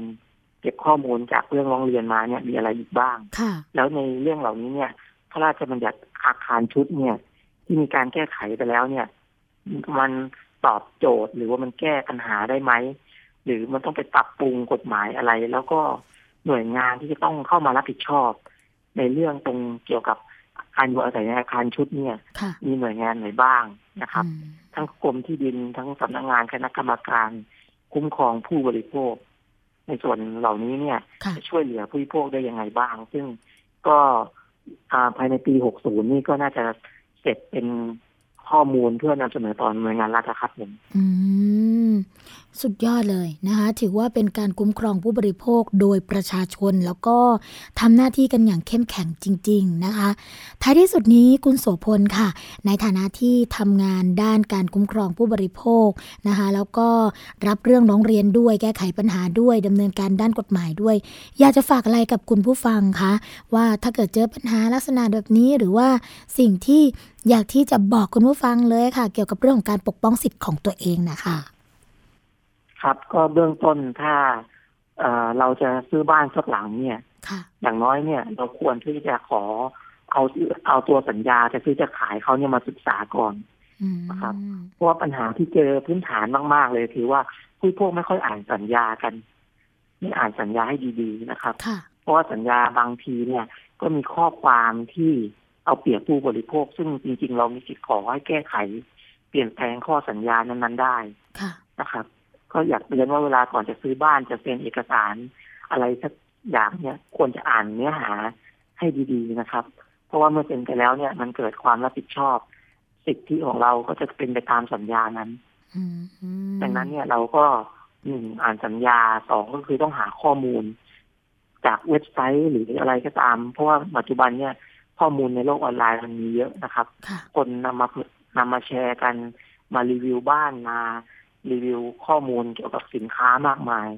เก็บข้อมูลจากเรื่องร้องเรียนมาเนี่ยมีอะไรอีกบ้างค่ะแล้วในเรื่องเหล่านี้เนี่ย พระราชบัญญัติอาคารชุดเนี่ย ที่มีการแก้ไขไปแล้วเนี่ย มันตอบโจทย์หรือว่ามันแก้ปัญหาได้ไหม หรือมันต้องไปปรับปรุงกฎหมายอะไร แล้วก็หน่วยงานที่จะต้องเข้ามารับผิดชอบ ในเรื่องตรงเกี่ยวกับการอยู่อาศัยในอาคารชุดเนี่ยค่ะมีหน่วยงานไหนบ้างนะครับอืมทั้งกรมที่ดินทั้งสำนักงานคณะกรรมการ คุ้มครองผู้บริโภค ในส่วนเหล่านี้เนี่ยค่ะจะช่วยเหลือผู้บริโภคได้ยังไงบ้าง ซึ่งก็อ่าภายในปี 60 นี่ก็น่าจะเสร็จเป็นข้อมูลเพื่อนำเสนอต่อหน่วยงานรัฐครับผมอืม สุดยอดเลยนะคะถือว่าเป็นการคุ้มครองผู้บริโภคโดยประชาชน แล้วก็ทำหน้าที่กันอย่างเข้มแข็งจริง ๆนะคะ ท้ายที่สุดนี้คุณโสพลค่ะ ในฐานะที่ทำงานด้านการคุ้มครองผู้บริโภคนะคะแล้วก็รับเรื่องร้องเรียนด้วยแก้ไขปัญหาด้วยดำเนินการด้านกฎหมายด้วย อยากจะฝากอะไรกับคุณผู้ฟังคะว่าถ้าเกิดเจอปัญหาลักษณะแบบนี้หรือว่าสิ่งที่อยากที่จะบอกคุณผู้ฟังเลยค่ะ เกี่ยวกับเรื่องของการปกป้องสิทธิ์ของตัวเองนะคะ ครับก็เบื้องต้นถ้าเอ่อเราจะซื้อบ้านสักหลังเนี่ยค่ะอย่างน้อยเนี่ย เราควรที่จะขอเอาเอาตัวสัญญาจะซื้อจะขายเขาเนี่ยมาศึกษาก่อนอืมครับเพราะว่าปัญหาที่เจอพื้นฐานมาก ๆ เลยคือว่าผู้บริโภคไม่ค่อยอ่านสัญญากันไม่อ่านสัญญาให้ดีๆนะครับค่ะเพราะว่าสัญญาบางทีเนี่ย ก็มีข้อความที่เอาเปรียบผู้บริโภค ซึ่งจริง ๆ เรามีสิทธิ์ขอให้แก้ไข เปลี่ยนแปลงข้อสัญญานั้นๆได้ค่ะนะครับ ก็อยากเรียนว่าเวลาก่อนจะซื้อบ้านจะเซ็นเอกสาร อะไรสักอย่างเนี่ยควรจะอ่านเนื้อหาให้ดีๆนะครับ เพราะว่าเมื่อเซ็นไปแล้วเนี่ย มันเกิดความรับผิดชอบ สิทธิของเราก็จะเป็นไปตามสัญญานั้นอืมดังนั้นเนี่ยเราก็หนึ่งอ่านสัญญาสองก็คือต้องหาข้อมูล จากเว็บไซต์หรืออะไรก็ตาม เพราะว่าปัจจุบันเนี่ยข้อมูลในโลกออนไลน์มันมีเยอะนะครับค่ะคนนำมานำมาแชร์กันมารีวิวบ้านมา รีวิวข้อมูลเกี่ยวกับสินค้ามากมาย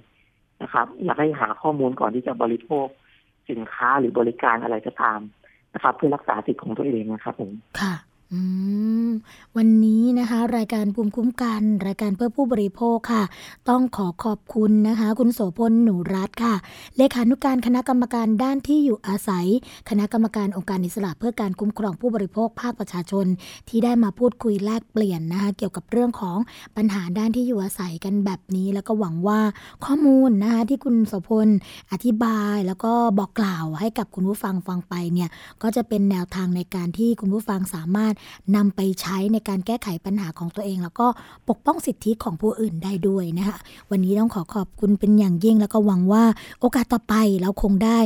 นะครับ อยากให้หาข้อมูลก่อนที่จะบริโภคสินค้าหรือบริการอะไรก็ตามนะครับ เพื่อรักษาสิทธิของตัวเองนะครับผมค่ะ วันนี้นะคะ รายการภูมิคุ้มกัน รายการเพื่อผู้บริโภคค่ะ ต้องขอขอบคุณนะคะ คุณโสพลหนูรัตค่ะ เลขานุการคณะกรรมการด้านที่อยู่อาศัย คณะกรรมการองค์การอิสระเพื่อการคุ้มครองผู้บริโภคภาคประชาชน ที่ได้มาพูดคุยแลกเปลี่ยนนะคะเกี่ยวกับเรื่องของปัญหาด้านที่อยู่อาศัยกันแบบนี้ แล้วก็หวังว่าข้อมูลนะคะที่คุณโสพลอธิบายแล้วก็บอกกล่าวให้กับคุณผู้ฟังฟังไปเนี่ยก็จะเป็นแนวทางในการที่คุณผู้ฟังสามารถนำไปใช้ในการแก้ไขปัญหาของตัวเอง แล้วก็ปกป้องสิทธิของผู้อื่นได้ด้วยนะคะวันนี้ต้องขอขอบคุณเป็นอย่างยิ่ง แล้วก็หวังว่าโอกาสต่อไปเราคงได้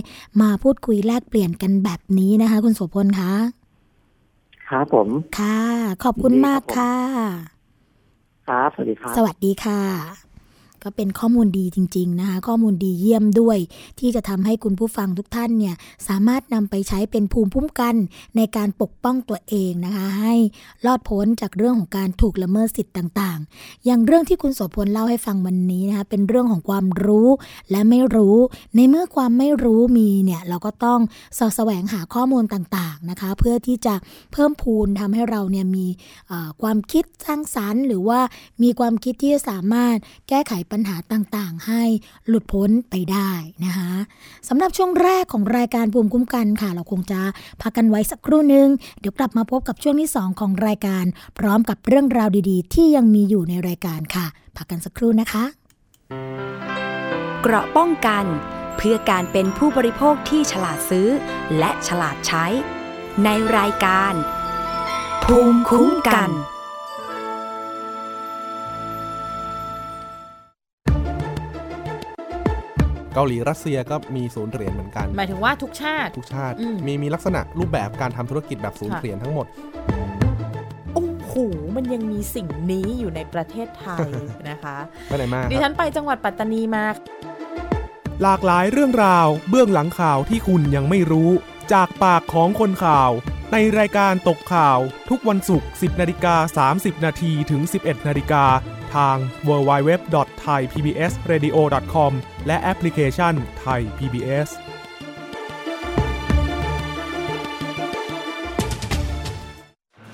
มาพูดคุยแลกเปลี่ยนกันแบบนี้นะคะ คุณโสพลคะครับผมค่ะ ขอบคุณมากค่ะครับสวัสดีครับสวัสดีค่ะ ก็เป็นข้อมูลดีจริง ๆนะคะ ข้อมูลดีเยี่ยมด้วย ที่จะทำให้คุณผู้ฟังทุกท่านเนี่ยสามารถนำไปใช้เป็นภูมิคุ้มกันในการปกป้องตัวเองนะคะ ให้รอดพ้นจากเรื่องของการถูกละเมิดสิทธิ์ต่างๆ อย่างเรื่องที่คุณโสพลเล่าให้ฟังวันนี้นะคะเป็นเรื่องของความรู้และไม่รู้ ในเมื่อความไม่รู้มีเนี่ยเราก็ต้องสอแสวงหาข้อมูลต่างๆนะคะ เพื่อที่จะเพิ่มพูนทำให้เราเนี่ยมีความคิดสร้างสรรค์ หรือว่ามีความคิดที่จะสามารถแก้ไขปัญหาต่างๆ ให้หลุดพ้นไปได้นะคะสำหรับช่วงแรกของรายการภูมิคุ้มกันค่ะ เราคงจะพักกันไว้สักครู่หนึ่งเดี๋ยวกลับมาพบกับช่วงที่ 2 ของรายการ พร้อมกับเรื่องราวดีๆ ที่ยังมีอยู่ในรายการค่ะพักกันสักครู่นะคะ เกราะป้องกัน เพื่อการเป็นผู้บริโภคที่ฉลาดซื้อ และฉลาดใช้ ในรายการ ภูมิคุ้มกัน เกาหลีรัสเซียก็มีศูนย์เหรียญเหมือนกัน หมายถึงว่าทุกชาติ ทุกชาติ มีมีลักษณะรูปแบบการทำธุรกิจแบบศูนย์เหรียญทั้งหมดโอ้โหมันยังมีสิ่งนี้อยู่ในประเทศไทยนะคะไปไหนมาดิฉันไปจังหวัดปัตตานีมาหลากหลายเรื่องราวเบื้องหลังข่าวที่คุณยังไม่รู้ จากปากของคนข่าว ในรายการตกข่าว ทุกวันศุกร์ 10นาฬิกา30นาทีถึง 11นาฬิกา ทาง www.thaipbsradio.com และแอปพลิเคชัน Thai PBS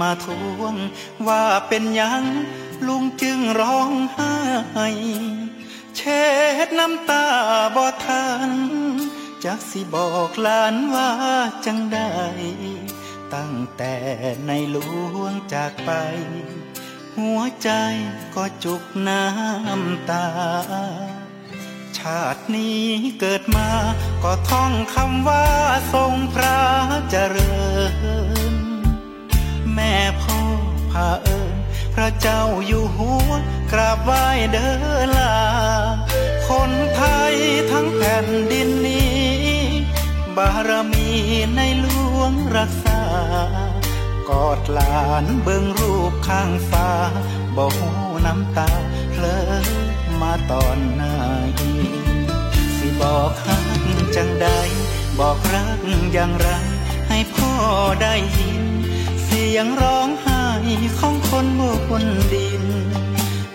มาทวง ว่าเป็นยังลุงจึงร้องไห้เช็ดน้ำตาบ่ทันจักสิบอกลานว่าจังได้ตั้งแต่ในหลวงจากไป หัวใจก็จุกน้ำตา ชาตินี้เกิดมาก็ท่องคำว่าทรงพระเจริญ พ่อพาเอิญพระเจ้าอยู่หัวกราบไหว้เดินลา คนไทยทั้งแผ่นดินนี้ บารมีในหลวงรักษา กอดหลานเบิ่งรูปข้างฟ้าบ่หูน้ำตาเพลอมาตอนไหนสิบอกฮักจังใดบอกรักอย่างไรให้พ่อได้ยิน สียงร้องไห้ของคนบนดิน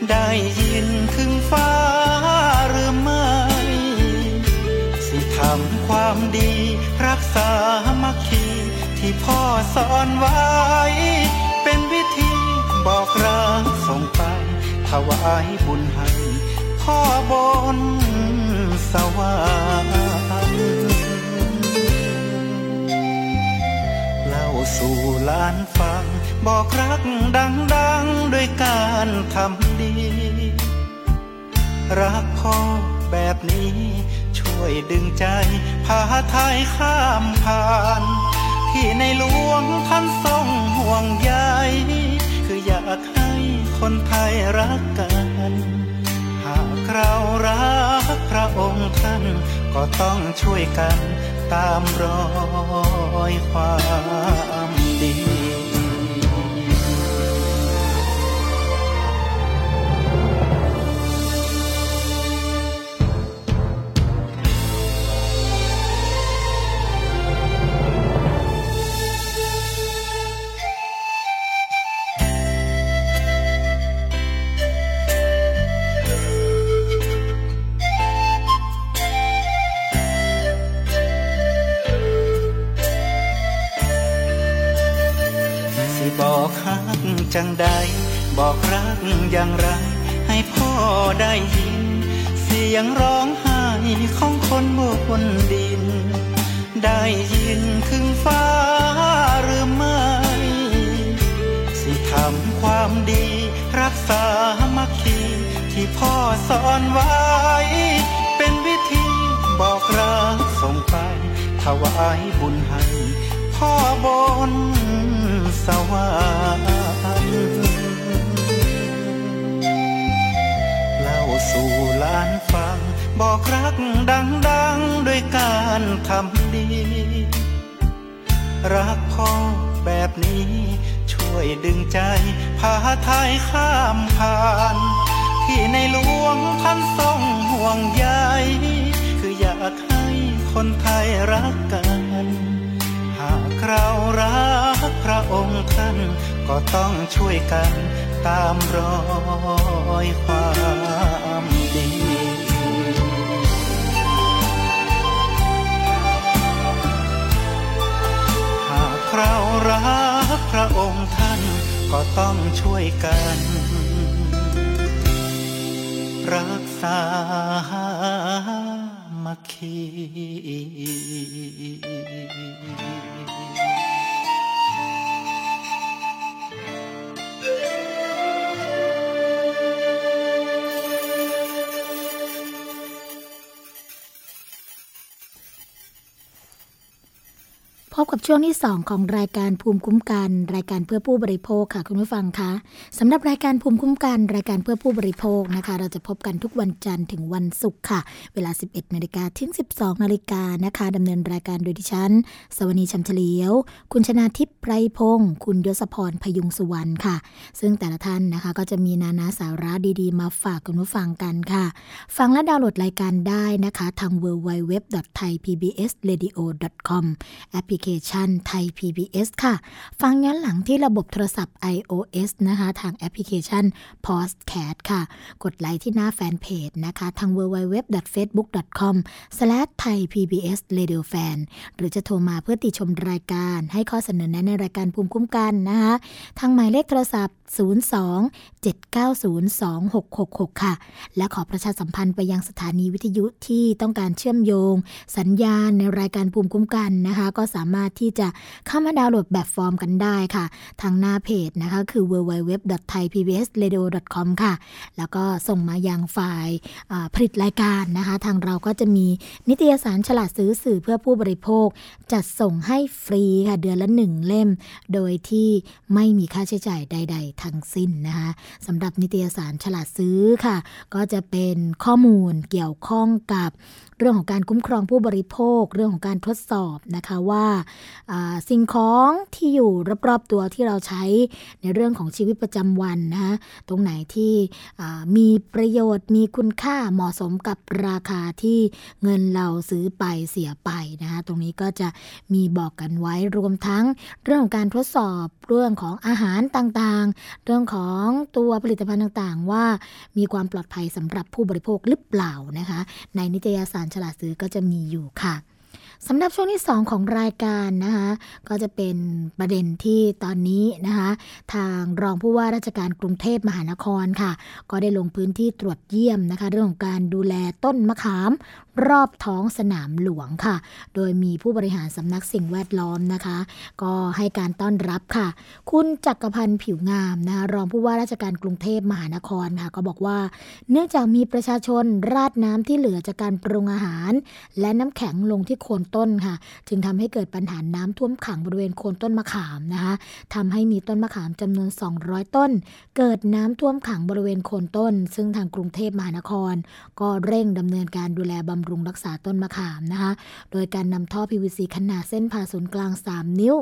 ได้ยินถึงฟ้าหรือไม่ สิทำความดี รักษามัคคีที่พ่อสอนไว้ เป็นวิธีบอกรักส่งไป ถวายบุญให้พ่อบนสวรรค์ สู่ลานฟัง บอกรักดังๆด้วยการทำดี รักพ่อแบบนี้ ช่วยดึงใจพาไทยข้ามผ่าน ที่ในหลวงท่านทรงห่วงใยคืออยากให้คนไทยรักกันหากเรารักพระองค์ท่านก็ต้องช่วยกันตามรอยความ ดี บุญให้พ่อบนสวรรค์เล่าสู่หลานฟัง บอกรักดังๆด้วยการทำดี รักพ่อแบบนี้ ช่วยดึงใจ พาไทยข้ามผ่านที่ในหลวงท่านทรงห่วงใยคืออยากให้คนไทยรักกัน เรารักพระองค์ท่านก็ต้องช่วยกันตามรอยความดีหากเรารักพระองค์ท่านก็ต้องช่วยกัน รักษามัคคี บกับช่วงที่ 2 ของรายการภูมิคุ้มกัน รายการเพื่อผู้บริโภคค่ะคุณผู้ฟังคะสำหรับรายการภูมิคุ้มกัน รายการเพื่อผู้บริโภคนะคะ เราจะพบกันทุกวันจันทร์ถึงวันศุกร์ค่ะ เวลา 11นาฬิกาถึง 12นาฬิกานะคะดำเนินรายการโดยดิฉัน สวนีชัมเฉลียว คุณชนาทิพย์ไพรพงศ์คุณยศพรพยุงสุวรรณค่ะ ซึ่งแต่ละท่านนะคะก็จะมีนานาสาระดีๆ มาฝากคุณผู้ฟังกันค่ะ ฟังและดาวน์โหลดรายการได้นะคะทาง www.thaipbsradio.com แอปพลิเคชันไทย PBS ค่ะ ฟังย้อนหลังที่ระบบโทรศัพท์ iOS นะคะ ทางแอปพลิเคชัน Podcast ค่ะ กดไลค์ที่หน้าแฟนเพจนะคะ ทาง www.facebook.com/thaipbsradiofan หรือจะโทรมาเพื่อติชมรายการให้ข้อเสนอแนะในรายการภูมิคุ้มกันนะคะ ทางหมายเลขโทรศัพท์ 02-790-2666 ค่ะ และขอประชาสัมพันธ์ไปยังสถานีวิทยุที่ต้องการเชื่อมโยง สัญญาณในรายการภูมิคุ้มกันนะคะ ก็สามารถที่จะเข้ามาดาวน์โหลดแบบฟอร์มกันได้ค่ะ ทางหน้าเพจนะคะ คือ www.thaipbsradio.com ค่ะ แล้วก็ส่งมายังฝ่ายผลิตรายการนะคะ ทางเราก็จะมีนิตยสารฉลาดซื้อสื่อเพื่อผู้บริโภค จัดส่งให้ฟรีค่ะ เดือนละหนึ่งเล่ม โดยที่ไม่มีค่าใช้จ่ายใด ๆ ทั้งสิ้นนะคะสำหรับนิตยสารฉลาดซื้อค่ะ ก็จะเป็นข้อมูลเกี่ยวข้องกับเรื่องของการคุ้มครองผู้บริโภค เรื่องของการทดสอบนะคะว่าสิ่งของที่อยู่รอบๆตัวที่เราใช้ในเรื่องของชีวิตประจำวันนะคะตรงไหนที่มีประโยชน์มีคุณค่าเหมาะสมกับราคาที่เงินเราซื้อไปเสียไปนะคะตรงนี้ก็จะมีบอกกันไว้รวมทั้งเรื่องของการทดสอบเรื่องของอาหารต่างๆ เรื่องของตัวผลิตภัณฑ์ต่างๆ ว่ามีความปลอดภัยสำหรับผู้บริโภคหรือเปล่านะคะ ในนิตยสารฉลาดซื้อก็จะมีอยู่ค่ะ สำหรับช่วงที่ 2 ของรายการนะคะก็จะเป็นประเด็นที่ตอนนี้นะคะทางรองผู้ว่าราชการกรุงเทพมหานครค่ะ ก็ได้ลงพื้นที่ตรวจเยี่ยมนะคะเรื่องของการดูแลต้นมะขาม รอบท้องสนามหลวงค่ะ โดยมีผู้บริหารสำนักสิ่งแวดล้อมนะคะ ก็ให้การต้อนรับค่ะ คุณจักรพันธ์ผิวงามนะคะรองผู้ว่าราชการกรุงเทพมหานครค่ะ ก็บอกว่า เนื่องจากมีประชาชนราดน้ำที่เหลือจากการปรุงอาหาร และน้ำแข็งลงที่โคนต้นค่ะ จึงทำให้เกิดปัญหาน้ำท่วมขังบริเวณโคนต้นมะขามนะคะทำให้มีต้นมะขามจำนวน 200 ต้น เกิดน้ำท่วมขังบริเวณโคนต้น ซึ่งทางกรุงเทพมหานคร ก็เร่งดำเนินการดูแลบำรุงรักษาต้นมะขามนะคะโดยการนำท่อ PVC ขนาดเส้นผ่าศูนย์กลาง 3 นิ้ว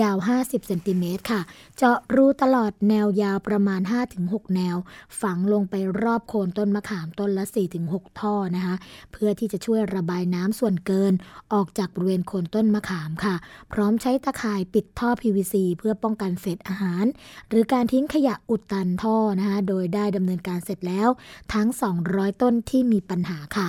ยาว 50เซนติเมตรค่ะ เจาะรูตลอดแนวยาวประมาณ 5-6 แนว ฝังลงไปรอบโคนต้นมะขามต้นละ 4-6 ท่อนะคะ เพื่อที่จะช่วยระบายน้ำส่วนเกิน ออกจากบริเวณโคนต้นมะขามค่ะ พร้อมใช้ตะข่ายปิดท่อ PVC เพื่อป้องกันเศษอาหาร หรือการทิ้งขยะอุดตันท่อนะคะโดยได้ดำเนินการเสร็จแล้วทั้ง 200 ต้นที่มีปัญหาค่ะ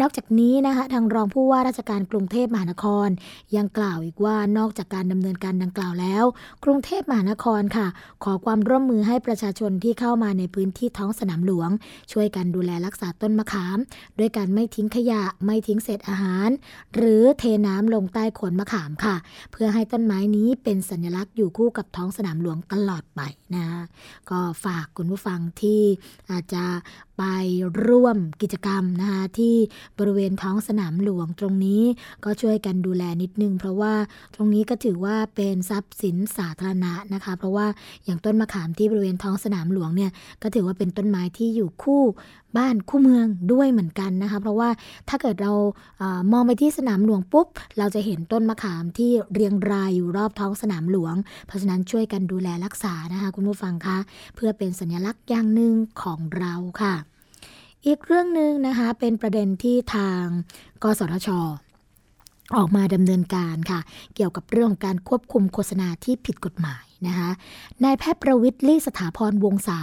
นอกจากนี้นะคะทางรองผู้ว่าราชการกรุงเทพมหานคร ยังกล่าวอีกว่านอกจากการดำเนินการดังกล่าวแล้ว กรุงเทพมหานครค่ะ ขอความร่วมมือให้ประชาชนที่เข้ามาในพื้นที่ท้องสนามหลวง ช่วยกันดูแลรักษาต้นมะขาม ด้วยการไม่ทิ้งขยะไม่ทิ้งเศษอาหาร หรือเทน้ำลงใต้โคนมะขามค่ะ เพื่อให้ต้นไม้นี้เป็นสัญลักษณ์อยู่คู่กับท้องสนามหลวงตลอดไปนะก็ฝากคุณผู้ฟังที่อาจจะไปร่วมกิจกรรมนะคะที่บริเวณท้องสนามหลวงตรงนี้ก็ช่วยกันดูแลนิดนึง เพราะว่าตรงนี้ก็ถือว่าเป็นทรัพย์สินสาธารณะนะคะ เพราะว่าอย่างต้นมะขามที่บริเวณท้องสนามหลวงเนี่ยก็ถือว่าเป็นต้นไม้ที่อยู่คู่ บ้านคู่เมืองด้วยเหมือนกันนะคะ เพราะว่าถ้าเกิดเราอมองไปที่สนามหลวงปุ๊บ เราจะเห็นต้นมะขามที่เรียงรายอยู่รอบท้องสนามหลวง เพราะฉะนั้นช่วยกันดูแลรักษานะคะคุณผู้ฟังคะเพื่อเป็นสัญลักษณ์อย่างหนึ่งของเราค่ะ อีกเรื่องหนึ่งนะคะเป็นประเด็นที่ทางกสทชออกมาดำเนินการค่ะ เกี่ยวกับเรื่องของการควบคุมโฆษณาที่ผิดกฎหมาย นะคะนายแพทย์ประวิทย์ลี่สถาพรวงศา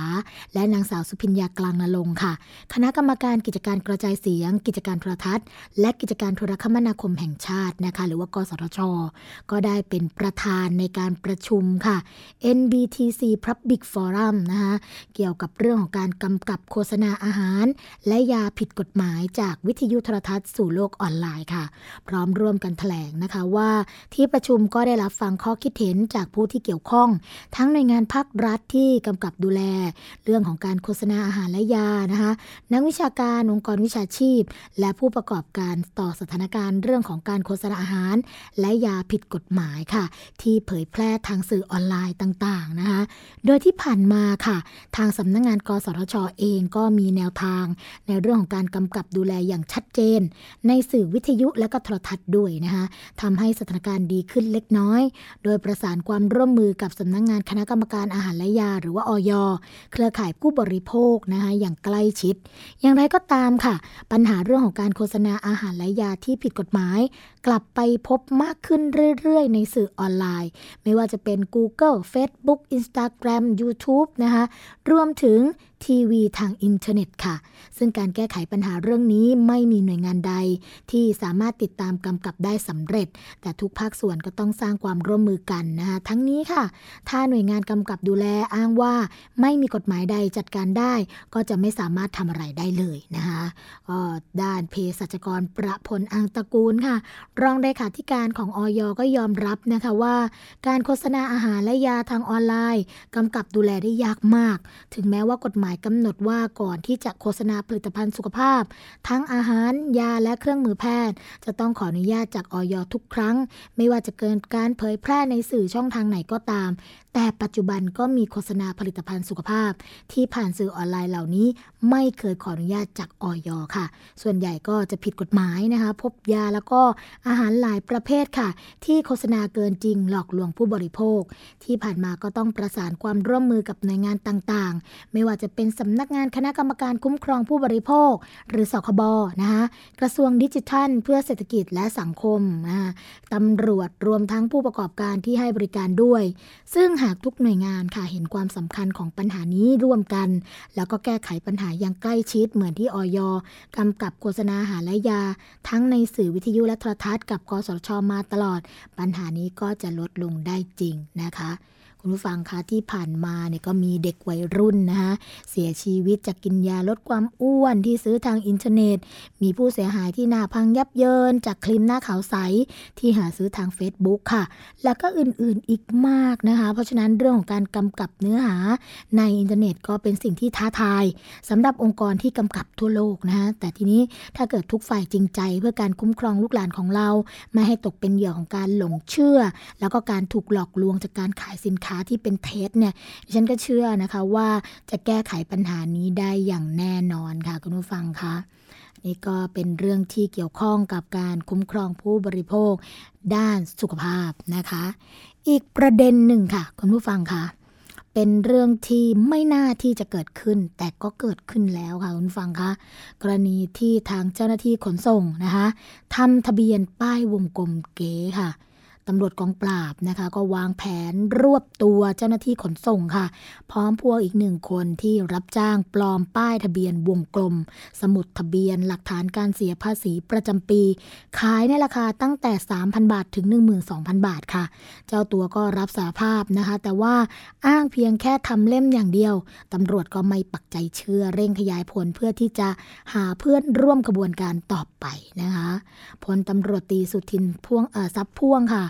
และนางสาวสุพิญญากลางนรงค่ะ คณะกรรมการกิจการกระจายเสียง กิจการโทรทัศน์ และกิจการโทรคมนาคมแห่งชาตินะคะหรือว่ากสทช ก็ได้เป็นประธานในการประชุมค่ะ NBTC Public Forum นะคะเกี่ยวกับเรื่องของการกำกับโฆษณาอาหาร และยาผิดกฎหมายจากวิทยุโทรทัศน์สู่โลกออนไลน์ค่ะ พร้อมร่วมกันแถลงนะคะว่าที่ประชุมก็ได้รับฟังข้อคิดเห็นจากผู้ที่เกี่ยวข้องทั้งหน่วยงานภาครัฐที่กำกับดูแล เรื่องของการโฆษณาอาหารและยานะคะนักวิชาการองค์กรวิชาชีพ และผู้ประกอบการต่อสถานการณ์เรื่องของการโฆษณาอาหาร และยาผิดกฎหมายค่ะ ที่เผยแพร่ทางสื่อออนไลน์ต่างๆนะคะโดยที่ผ่านมาค่ะ ทางสำนักงงานกสทชเองก็มีแนวทาง ในเรื่องของการกำกับดูแลอย่างชัดเจน ในสื่อวิทยุและก็โทรทัศน์ด้วยนะคะทำให้สถานการณ์ดีขึ้นเล็กน้อย โดยประสานความร่วมมือกับสำนักงงานคณะกรรมการอาหารและยา หรือว่าออยเครือข่ายผู้บริโภคนะคะอย่างใกล้ชิด อย่างไรก็ตามค่ะ ปัญหาเรื่องของการโฆษณาอาหารและยาที่ผิดกฎหมายกลับไปพบมากขึ้นเรื่อยๆ ในสื่อออนไลน์ ไม่ว่าจะเป็น Google Facebook Instagram YouTube นะคะรวมถึงทีวีทางอินเทอร์เน็ตค่ะ ซึ่งการแก้ไขปัญหาเรื่องนี้ไม่มีหน่วยงานใด ที่สามารถติดตามกำกับได้สำเร็จ แต่ทุกภาคส่วนก็ต้องสร้างความร่วมมือกันนะคะทั้งนี้ค่ะ ถ้าหน่วยงานกำกับดูแลอ้างว่า ไม่มีกฎหมายใดจัดการได้ ก็จะไม่สามารถทำอะไรได้เลยนะคะด้านเภสัชกรประพลอังตระกูลค่ะรองเลขาธิการของออยก็ยอมรับนะคะว่า การโฆษณาอาหารและยาทางออนไลน์กำกับดูแลได้ยากมาก ถึงแม้ว่ากฎหมายายกำหนดว่าก่อนที่จะโฆษณาผลิตภัณฑ์สุขภาพ ทั้งอาหารยาและเครื่องมือแพทย์ จะต้องขออนุญาตจากออยทุกครั้ง ไม่ว่าจะเกินการเผยแพร่ในสื่อช่องทางไหนก็ตามแต่ปัจจุบันก็มีโฆษณาผลิตภัณฑ์สุขภาพ ที่ผ่านสื่อออนไลน์เหล่านี้ ไม่เคยขออนุญาตจากออยค่ะ ส่วนใหญ่ก็จะผิดกฎหมายนะคะ พบยาแล้วก็อาหารหลายประเภทค่ะ ที่โฆษณาเกินจริงหลอกลวงผู้บริโภค ที่ผ่านมาก็ต้องประสานความร่วมมือกับหน่วยงานต่างๆ ไม่ว่าจะเป็นสำนักงานคณะกรรมการคุ้มครองผู้บริโภค หรือสคบนะคะกระทรวงดิจิทัล เพื่อเศรษฐกิจและสังคมนะคะตำรวจรวมทั้งผู้ประกอบการที่ให้บริการด้วย ซึ่งหากทุกหน่วยงานค่ะเห็นความสำคัญของปัญหานี้ร่วมกัน แล้วก็แก้ไขปัญหาอย่างใกล้ชิดเหมือนที่ออยกำกับโฆษณาอาหารและยา ทั้งในสื่อวิทยุและโทรทัศน์กับกสชมาตลอด ปัญหานี้ก็จะลดลงได้จริงนะคะ คุณผู้ฟังคะที่ผ่านมาเนี่ยก็มีเด็กวัยรุ่นนะคะเสียชีวิตจากกินยาลดความอ้วนที่ซื้อทางอินเทอร์เน็ต มีผู้เสียหายที่หน้าพังยับเยิน จากครีมหน้าขาวใสที่หาซื้อทาง Facebook ค่ะ แล้วก็อื่นๆอีกมากนะคะ เพราะฉะนั้นเรื่องของการกำกับเนื้อหาในอินเทอร์เน็ตก็เป็นสิ่งที่ท้าทายสำหรับองค์กรที่กำกับทั่วโลกนะคะแต่ทีนี้ถ้าเกิดทุกฝ่ายจริงใจเพื่อการคุ้มครองลูกหลานของเรา ไม่ให้ตกเป็นเหยื่อของการหลงเชื่อ แล้วก็การถูกหลอกลวงจากการขายสินค้าที่เป็นเท็จเนี่ยฉันก็เชื่อนะคะว่าจะแก้ไขปัญหานี้ได้อย่างแน่นอนค่ะคุณผู้ฟังคะนี่ก็เป็นเรื่องที่เกี่ยวข้องกับการคุ้มครองผู้บริโภค ด้านสุขภาพนะคะ อีกประเด็นหนึ่งค่ะ คุณผู้ฟังคะเป็นเรื่องที่ไม่น่าที่จะเกิดขึ้น แต่ก็เกิดขึ้นแล้วค่ะคุณฟังคะกรณีที่ทางเจ้าหน้าที่ขนส่งนะคะทำทะเบียนป้ายวงกลมเก๋ค่ะ ตำรวจกองปราบนะคะ ก็วางแผนรวบตัวเจ้าหน้าที่ขนส่งค่ะ พร้อมพวกอีกหนึ่งคนที่รับจ้างปลอมป้ายทะเบียนวงกลม สมุดทะเบียนหลักฐานการเสียภาษีประจำปี ขายในราคาตั้งแต่ 3,000 บาทถึง 12,000 บาทค่ะ เจ้าตัวก็รับสารภาพนะคะ แต่ว่าอ้างเพียงแค่ทำเล่มอย่างเดียวตำรวจก็ไม่ปักใจเชื่อเร่งขยายผลเพื่อที่จะหาเพื่อนร่วมกระบวนการต่อไปนะคะพลตำรวจตีสุทินพ่วงเออซับพ่วงค่ะ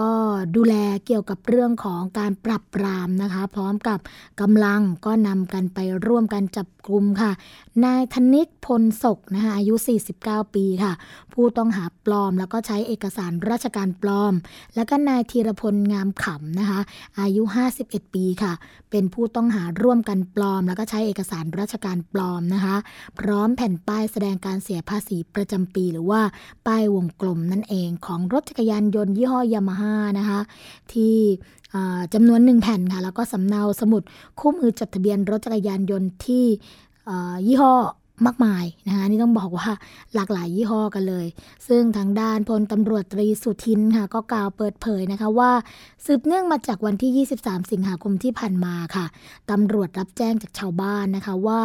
ก็ดูแลเกี่ยวกับเรื่องของการปรับปรามนะคะ พร้อมกับกำลังก็นำกันไปร่วมกันจับกลุ่มค่ะ นายธนิกพลศกนะคะอายุ 49 ปีค่ะ ผู้ต้องหาปลอมแล้วก็ใช้เอกสารราชการปลอม แล้วก็นายธีรพลงามขำนะคะ อายุ 51 ปีค่ะ เป็นผู้ต้องหาร่วมกันปลอม แล้วก็ใช้เอกสารราชการปลอมนะคะ พร้อมแผ่นป้ายแสดงการเสียภาษีประจำปี หรือว่าป้ายวงกลมนั่นเองของรถจักรยานยนต์ยี่ห้อยามาฮ่านะคะที่จำนวนหนึ่งแผ่นค่ะแล้วก็สำเนาสมุดคู่มือจดทะเบียนรถจักรยานยนต์ที่ยี่ห้อ มากมายนะคะนี่ต้องบอกว่าหลากหลายยี่ห้อกันเลย ซึ่งทางด้านพลตำรวจตรีสุทินค่ะก็กล่าวเปิดเผยนะคะว่า สืบเนื่องมาจากวันที่ 23 สิงหาคมที่ผ่านมาค่ะตำรวจรับแจ้งจากชาวบ้านนะคะว่า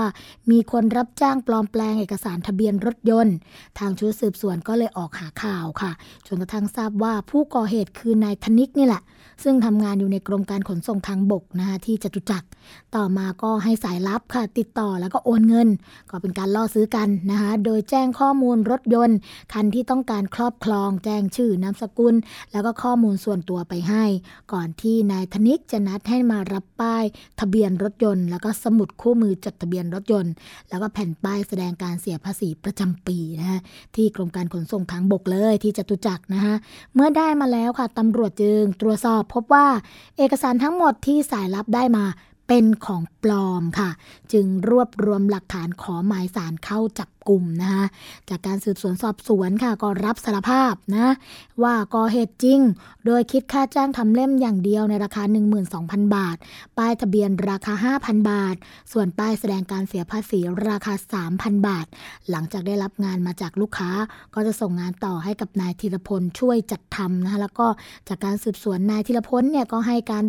มีคนรับจ้างปลอมแปลงเอกสารทะเบียนรถยนต์ ทางชุดสืบสวนก็เลยออกหาข่าวค่ะจนกระทั่งทราบว่าผู้ก่อเหตุคือนายธนิกนี่แหละ ซึ่งทำงานอยู่ในกรมการขนส่งทางบกนะคะที่จตุจักรต่อมาก็ให้สายลับค่ะ ติดต่อแล้วก็โอนเงิน ก็เป็นการล่อซื้อกันนะคะโดยแจ้งข้อมูลรถยนต์ คันที่ต้องการครอบครองแจ้งชื่อนามสกุล แล้วก็ข้อมูลส่วนตัวไปให้ ก่อนที่นายธนิกจะนัดให้มารับป้าย ทะเบียนรถยนต์ แล้วก็สมุดคู่มือจดทะเบียนรถยนต์ แล้วก็แผ่นป้ายแสดงการเสียภาษีประจำปีนะคะที่กรมการขนส่งทางบกเลยที่จตุจักรนะคะเมื่อได้มาแล้วค่ะตำรวจจึงตรวจสอบพบว่า เอกสารทั้งหมดที่สายลับได้มา เป็นของปลอมค่ะ จึงรวบรวมหลักฐานขอหมายสารเข้าจับกลุ่มนะคะจากการสืบสวนสอบสวนค่ะ ก็รับสารภาพนะว่าก่อเหตุจริง โดยคิดค่าจ้างทำเล่มอย่างเดียวในราคา 12,000 บาท ป้ายทะเบียนราคา 5,000 บาท ส่วนป้ายแสดงการเสียภาษีราคา 3,000 บาท หลังจากได้รับงานมาจากลูกค้า ก็จะส่งงานต่อให้กับนายธีรพลช่วยจัดทำนะคะแล้วก็จากการสืบสวนนายธีรพลเนี่ยก็ให้การ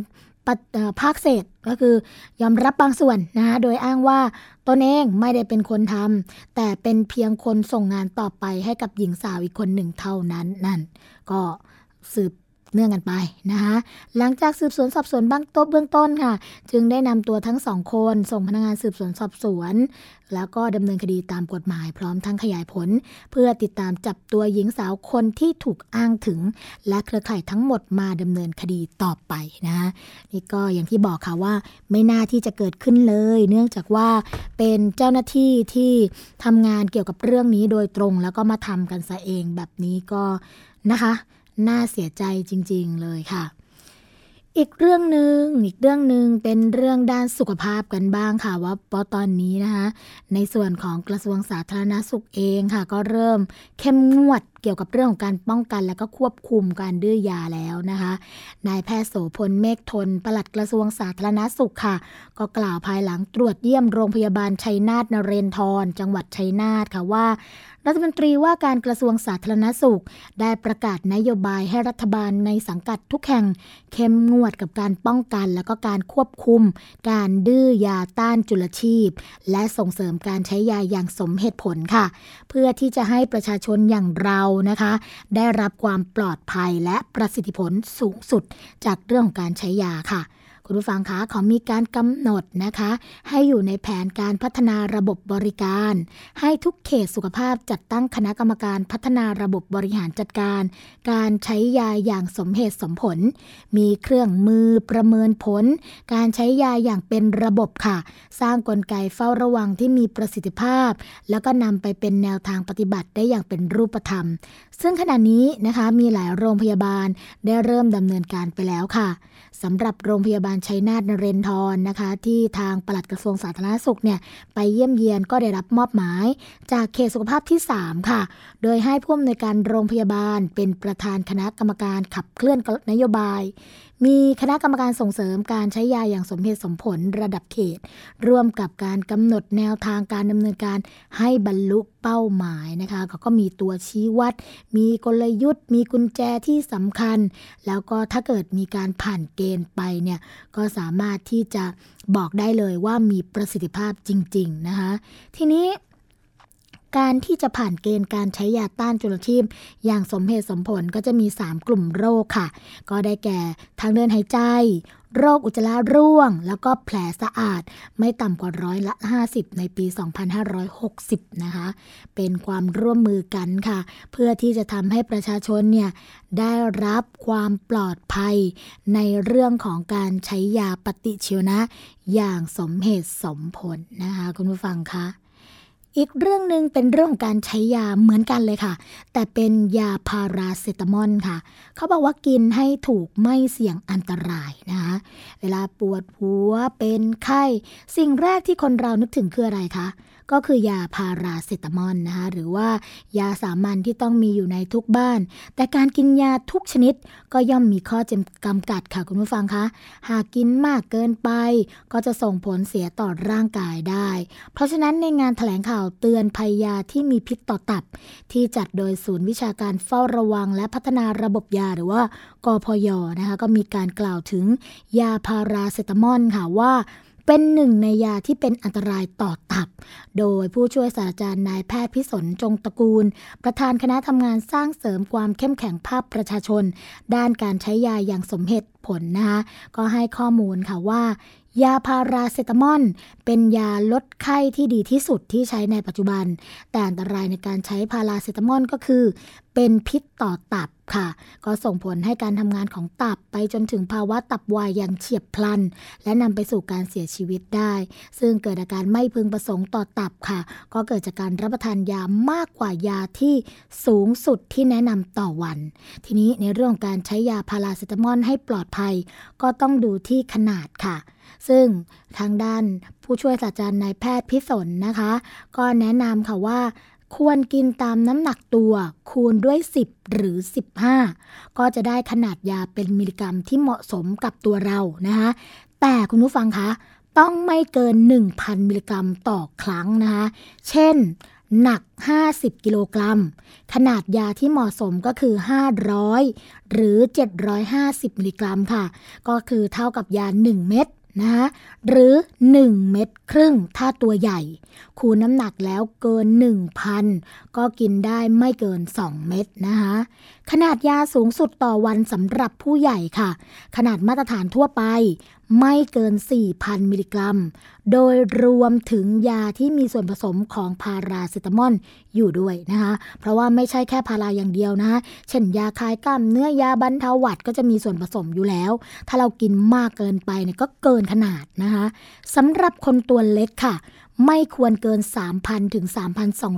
ภาคเศษก็คือยอมรับบางส่วนนะคะโดยอ้างว่าตนเองไม่ได้เป็นคนทำแต่เป็นเพียงคนส่งงานต่อไปให้กับหญิงสาวอีกคนหนึ่งเท่านั้นนั่นก็สืบ เนื่องกันไปนะคะหลังจากสืบสวนสอบสวนบ้างต้นเบื้องต้นค่ะ จึงได้นำตัวทั้งสองคน ส่งพนักงานสืบสวนสอบสวน แล้วก็ดำเนินคดีตามกฎหมายพร้อมทั้งขยายผล เพื่อติดตามจับตัวหญิงสาวคนที่ถูกอ้างถึง และเครือข่ายทั้งหมดมาดำเนินคดีต่อไปนะคะนี่ก็อย่างที่บอกค่ะว่า ไม่น่าที่จะเกิดขึ้นเลย เนื่องจากว่าเป็นเจ้าหน้าที่ที่ทำงานเกี่ยวกับเรื่องนี้โดยตรง แล้วก็มาทำกันซะเองแบบนี้ก็นะคะ น่าเสียใจจริง ๆ เลยค่ะ อีกเรื่องหนึ่งอีกเรื่องหนึ่งเป็นเรื่องด้านสุขภาพกันบ้างค่ะว่าปอตอนนี้นะคะ ในส่วนของกระทรวงสาธารณสุขเองค่ะ ก็เริ่มเข้มงวด กี่ยวกับเรื่องของการป้องกัน และก็ควบคุมการดื้อยาแล้วนะคะ นายแพทย์โสพลเมฆทน ปลัดกระทรวงสาธารณสุขค่ะ ก็กล่าวภายหลังตรวจเยี่ยมโรงพยาบาลชัยนาทนเรนทร จังหวัดชัยนาทค่ะว่ารัฐมนตรีว่าการกระทรวงสาธารณสุข ได้ประกาศนโยบายให้รัฐบาลในสังกัดทุกแห่ง เข้มงวดกับการป้องกัน และก็การควบคุม การดื้อยาต้านจุลชีพ และส่งเสริมการใช้ยาอย่างสมเหตุผลค่ะ เพื่อที่จะให้ประชาชนอย่างเรานะคะ ได้รับความปลอดภัยและประสิทธิผลสูงสุดจากเรื่องของการใช้ยาค่ะ คุณผู้ฟังคะเขามีการกำหนดนะคะ ให้อยู่ในแผนการพัฒนาระบบบริการ ให้ทุกเขตสุขภาพจัดตั้งคณะกรรมการพัฒนาระบบบริหารจัดการ การใช้ยาอย่างสมเหตุสมผล มีเครื่องมือประเมินผล การใช้ยาอย่างเป็นระบบค่ะ สร้างกลไกเฝ้าระวังที่มีประสิทธิภาพ แล้วก็นำไปเป็นแนวทางปฏิบัติได้อย่างเป็นรูปธรรม ซึ่งขณะนี้นะคะมีหลายโรงพยาบาลได้เริ่มดำเนินการไปแล้วค่ะสำหรับโรงพยาบาลชัยนาทนเรนทรนะคะ ที่ทางปลัดกระทรวงสาธารณสุขเนี่ยไปเยี่ยมเยียนก็ได้รับมอบหมาย จากเขตสุขภาพที่ 3 ค่ะ โดยให้ผู้อำนวยการโรงพยาบาลเป็นประธานคณะกรรมการขับเคลื่อนนโยบาย มีคณะกรรมการส่งเสริมการใช้ยาอย่างสมเหตุสมผลระดับเขต ร่วมกับการกำหนดแนวทางการดำเนินการให้บรรลุเป้าหมายนะคะเขาก็มีตัวชี้วัด มีกลยุทธ์ มีกุญแจที่สำคัญ แล้วก็ถ้าเกิดมีการผ่านเกณฑ์ไปเนี่ยก็สามารถที่จะบอกได้เลยว่ามีประสิทธิภาพจริง ๆ นะคะทีนี้ การที่จะผ่านเกณฑ์การใช้ยาต้านจุลชีพ อย่างสมเหตุสมผลก็จะมี 3 กลุ่มโรคค่ะ ก็ได้แก่ทางเดินหายใจ โรคอุจจาระร่วง แล้วก็แผลสะอาด ไม่ต่ำกว่าร้อยละ 50 ในปี 2560 นะคะ เป็นความร่วมมือกันค่ะ เพื่อที่จะทำให้ประชาชนเนี่ยได้รับความปลอดภัย ในเรื่องของการใช้ยาปฏิชีวนะ อย่างสมเหตุสมผลนะคะ คุณผู้ฟังคะ อีกเรื่องหนึ่งเป็นเรื่องการใช้ยาเหมือนกันเลยค่ะ แต่เป็นยาพาราเซตามอลค่ะ เขาบอกว่ากินให้ถูกไม่เสี่ยงอันตรายนะคะเวลาปวดหัวเป็นไข้ สิ่งแรกที่คนเรานึกถึงคืออะไรคะ ก็คือยาพาราเซตามอลนะคะหรือว่ายาสามัญที่ต้องมีอยู่ในทุกบ้าน แต่การกินยาทุกชนิดก็ย่อมมีข้อจำกำกัดค่ะคุณผู้ฟังคะหากกินมากเกินไป ก็จะส่งผลเสียต่อร่างกายได้ เพราะฉะนั้นในงานถแถลงข่าวเตือนภัยยาที่มีพิษต่อตับ ที่จัดโดยศูนย์วิชาการเฝ้าระวัง และพัฒนาระบบยาหรือว่ากพยนะคะก็มีการกล่าวถึงยาพาราเซตามอลค่ะว่า เป็นหนึ่งในยาที่เป็นอันตรายต่อตับ โดยผู้ช่วยศาสตราจารย์นายแพทย์พิสนจงตระกูล ประธานคณะทำงานสร้างเสริมความเข้มแข็งภาพประชาชน ด้านการใช้ยาอย่างสมเหตุผลนะคะก็ให้ข้อมูลค่ะว่า ยาพาราเซตามอลเป็นยาลดไข้ที่ดีที่สุดที่ใช้ในปัจจุบัน แต่อันตรายในการใช้พาราเซตามอลก็คือ เป็นพิษต่อตับค่ะ ก็ส่งผลให้การทำงานของตับไปจนถึงภาวะตับวายอย่างเฉียบพลัน และนำไปสู่การเสียชีวิตได้ ซึ่งเกิดอาการไม่พึงประสงค์ต่อตับค่ะ ก็เกิดจากการรับประทานยามากกว่ายาที่สูงสุดที่แนะนำต่อวัน ทีนี้ในเรื่องการใช้ยาพาราเซตามอลให้ปลอดภัย ก็ต้องดูที่ขนาดค่ะ ซึ่งทางด้านผู้ช่วยศาสตราจารย์นายแพทย์พิสนนะคะ ก็แนะนำค่ะว่าควรกินตามน้ำหนักตัวคูณด้วย 10 หรือ 15 ก็จะได้ขนาดยาเป็นมิลลิกรัมที่เหมาะสมกับตัวเรานะคะแต่คุณผู้ฟังคะต้องไม่เกิน 1,000 มิลลิกรัมต่อครั้งนะคะ เช่น หนัก 50 กิโลกรัม ขนาดยาที่เหมาะสมก็คือ 500 หรือ 750 มิลลิกรัมค่ะ ก็คือเท่ากับยา 1 เม็ด นะหรือ 1 เม็ดครึ่งถ้าตัวใหญ่ คูณน้ำหนักแล้วเกิน 1,000 ก็กินได้ไม่เกิน 2 เม็ดนะคะขนาดยาสูงสุดต่อวันสำหรับผู้ใหญ่ค่ะ ขนาดมาตรฐานทั่วไป ไม่เกิน 4,000 มิลลิกรัม โดยรวมถึงยาที่มีส่วนผสมของพาราเซตามอลอยู่ด้วยนะคะ เพราะว่าไม่ใช่แค่พาราอย่างเดียวนะเช่นยาคลายกล้ามเนื้อยาบรรเทาหวัดก็จะมีส่วนผสมอยู่แล้ว ถ้าเรากินมากเกินไปเนี่ยก็เกินขนาดนะคะสำหรับคนตัวเล็กค่ะ ไม่ควรเกิน 3,000 ถึง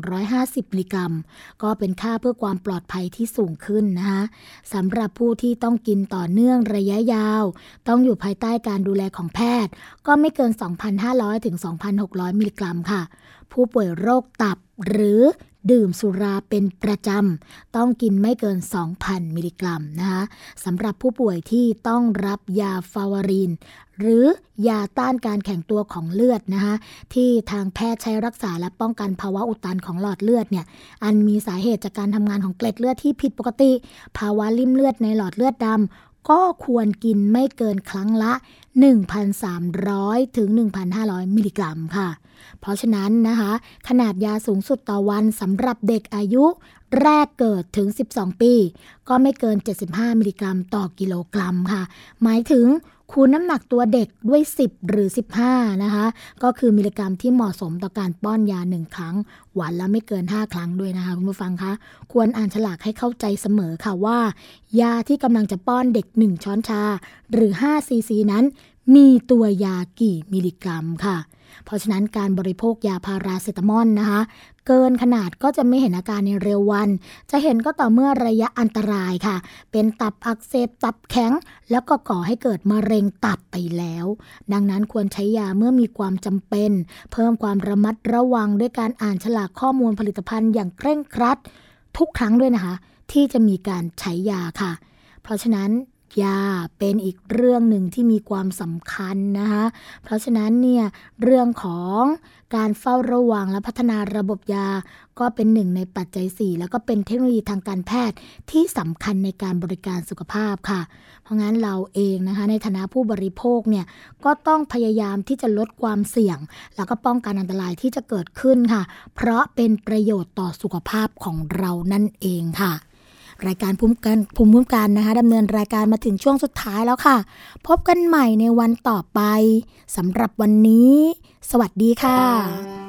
3,250 มิลลิกรัม ก็เป็นค่าเพื่อความปลอดภัยที่สูงขึ้นนะคะสำหรับผู้ที่ต้องกินต่อเนื่องระยะยาว ต้องอยู่ภายใต้การดูแลของแพทย์ ก็ไม่เกิน 2,500 ถึง 2,600 มิลลิกรัมค่ะ ผู้ป่วยโรคตับหรือ ดื่มสุราเป็นประจำ ต้องกินไม่เกิน 2,000 มิลลิกรัมนะคะสำหรับผู้ป่วยที่ต้องรับยาฟาวารีนหรือยาต้านการแข็งตัวของเลือดนะคะที่ทางแพทย์ใช้รักษาและป้องกันภาวะอุดตันของหลอดเลือดเนี่ยอันมีสาเหตุจากการทำงานของเกล็ดเลือดที่ผิดปกติ ภาวะลิ่มเลือดในหลอดเลือดดำ ก็ควรกินไม่เกินครั้งละ 1,300 ถึง 1,500 มิลลิกรัมค่ะ เพราะฉะนั้นนะคะ ขนาดยาสูงสุดต่อวันสำหรับเด็กอายุแรกเกิดถึง 12 ปี ก็ไม่เกิน 75 มิลลิกรัมต่อกิโลกรัมค่ะ หมายถึง คูณน้ำหนักตัวเด็กด้วย 10 หรือ 15 นะคะ ก็คือมิลลิกรัมที่เหมาะสมต่อการป้อนยา 1 ครั้ง วันละไม่เกิน 5 ครั้งด้วยนะคะ คุณผู้ฟังคะ ควรอ่านฉลากให้เข้าใจเสมอค่ะว่า ยาที่กำลังจะป้อนเด็ก 1 ช้อนชา หรือ5ซีซีนั้น มีตัวยากี่มิลลิกรัมค่ะ เพราะฉะนั้นการบริโภคยาพาราเซตามอลนะคะ เกินขนาดก็จะไม่เห็นอาการในเร็ววัน จะเห็นก็ต่อเมื่อระยะอันตรายค่ะ เป็นตับอักเสบตับแข็ง แล้วก็ก่อให้เกิดมะเร็งตับไปแล้ว ดังนั้นควรใช้ยาเมื่อมีความจำเป็น เพิ่มความระมัดระวังด้วยการอ่านฉลากข้อมูลผลิตภัณฑ์อย่างเคร่งครัด ทุกครั้งด้วยนะคะ ที่จะมีการใช้ยาค่ะ เพราะฉะนั้น ยาเป็นอีกเรื่องหนึ่งที่มีความสำคัญนะคะเพราะฉะนั้นเนี่ยเรื่องของการเฝ้าระวังและพัฒนาระบบยา ก็เป็นหนึ่งในปัจจัย 4 แล้วก็เป็นเทคโนโลยีทางการแพทย์ที่สำคัญในการบริการสุขภาพค่ะ เพราะงั้นเราเองนะคะในฐานะผู้บริโภคเนี่ยก็ต้องพยายามที่จะลดความเสี่ยง แล้วก็ป้องกันอันตรายที่จะเกิดขึ้นค่ะ เพราะเป็นประโยชน์ต่อสุขภาพของเรานั่นเองค่ะ รายการภูมิกันภูมิคุ้มกันนะคะดำเนินรายการมาถึงช่วงสุดท้ายแล้วค่ะ พบกันใหม่ในวันต่อไปสำหรับวันนี้ สวัสดีค่ะ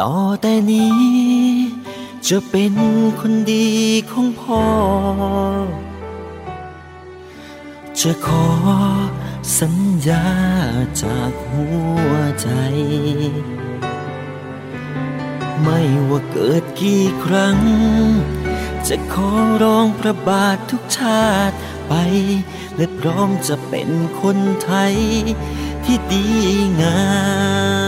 ต่อแต่นี้ จะเป็นคนดีของพ่อ จะขอสัญญาจากหัวใจ ไม่ว่าเกิดกี่ครั้ง จะขอร้องพระบาททุกชาติไป และพร้อมจะเป็นคนไทยที่ดีงาม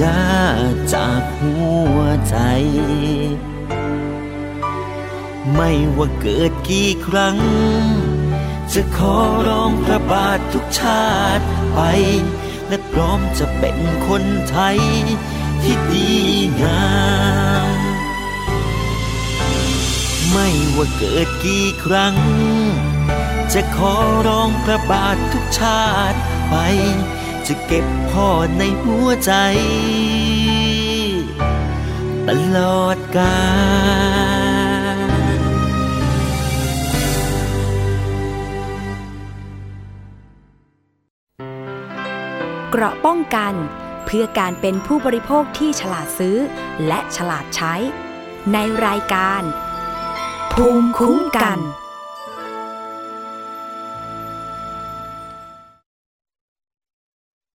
ญาจากหัวใจ ไม่ว่าเกิดกี่ครั้ง จะขอร้องพระบาททุกชาติไป และพร้อมจะเป็นคนไทยที่ดีงาม ไม่ว่าเกิดกี่ครั้ง จะขอร้องพระบาททุกชาติไป จะเก็บพ่อในหัวใจ ตลอดกาลเกราะป้องกันเพื่อการเป็นผู้บริโภคที่ฉลาดซื้อ และฉลาดใช้ ในรายการ ภูมิคุ้มกัน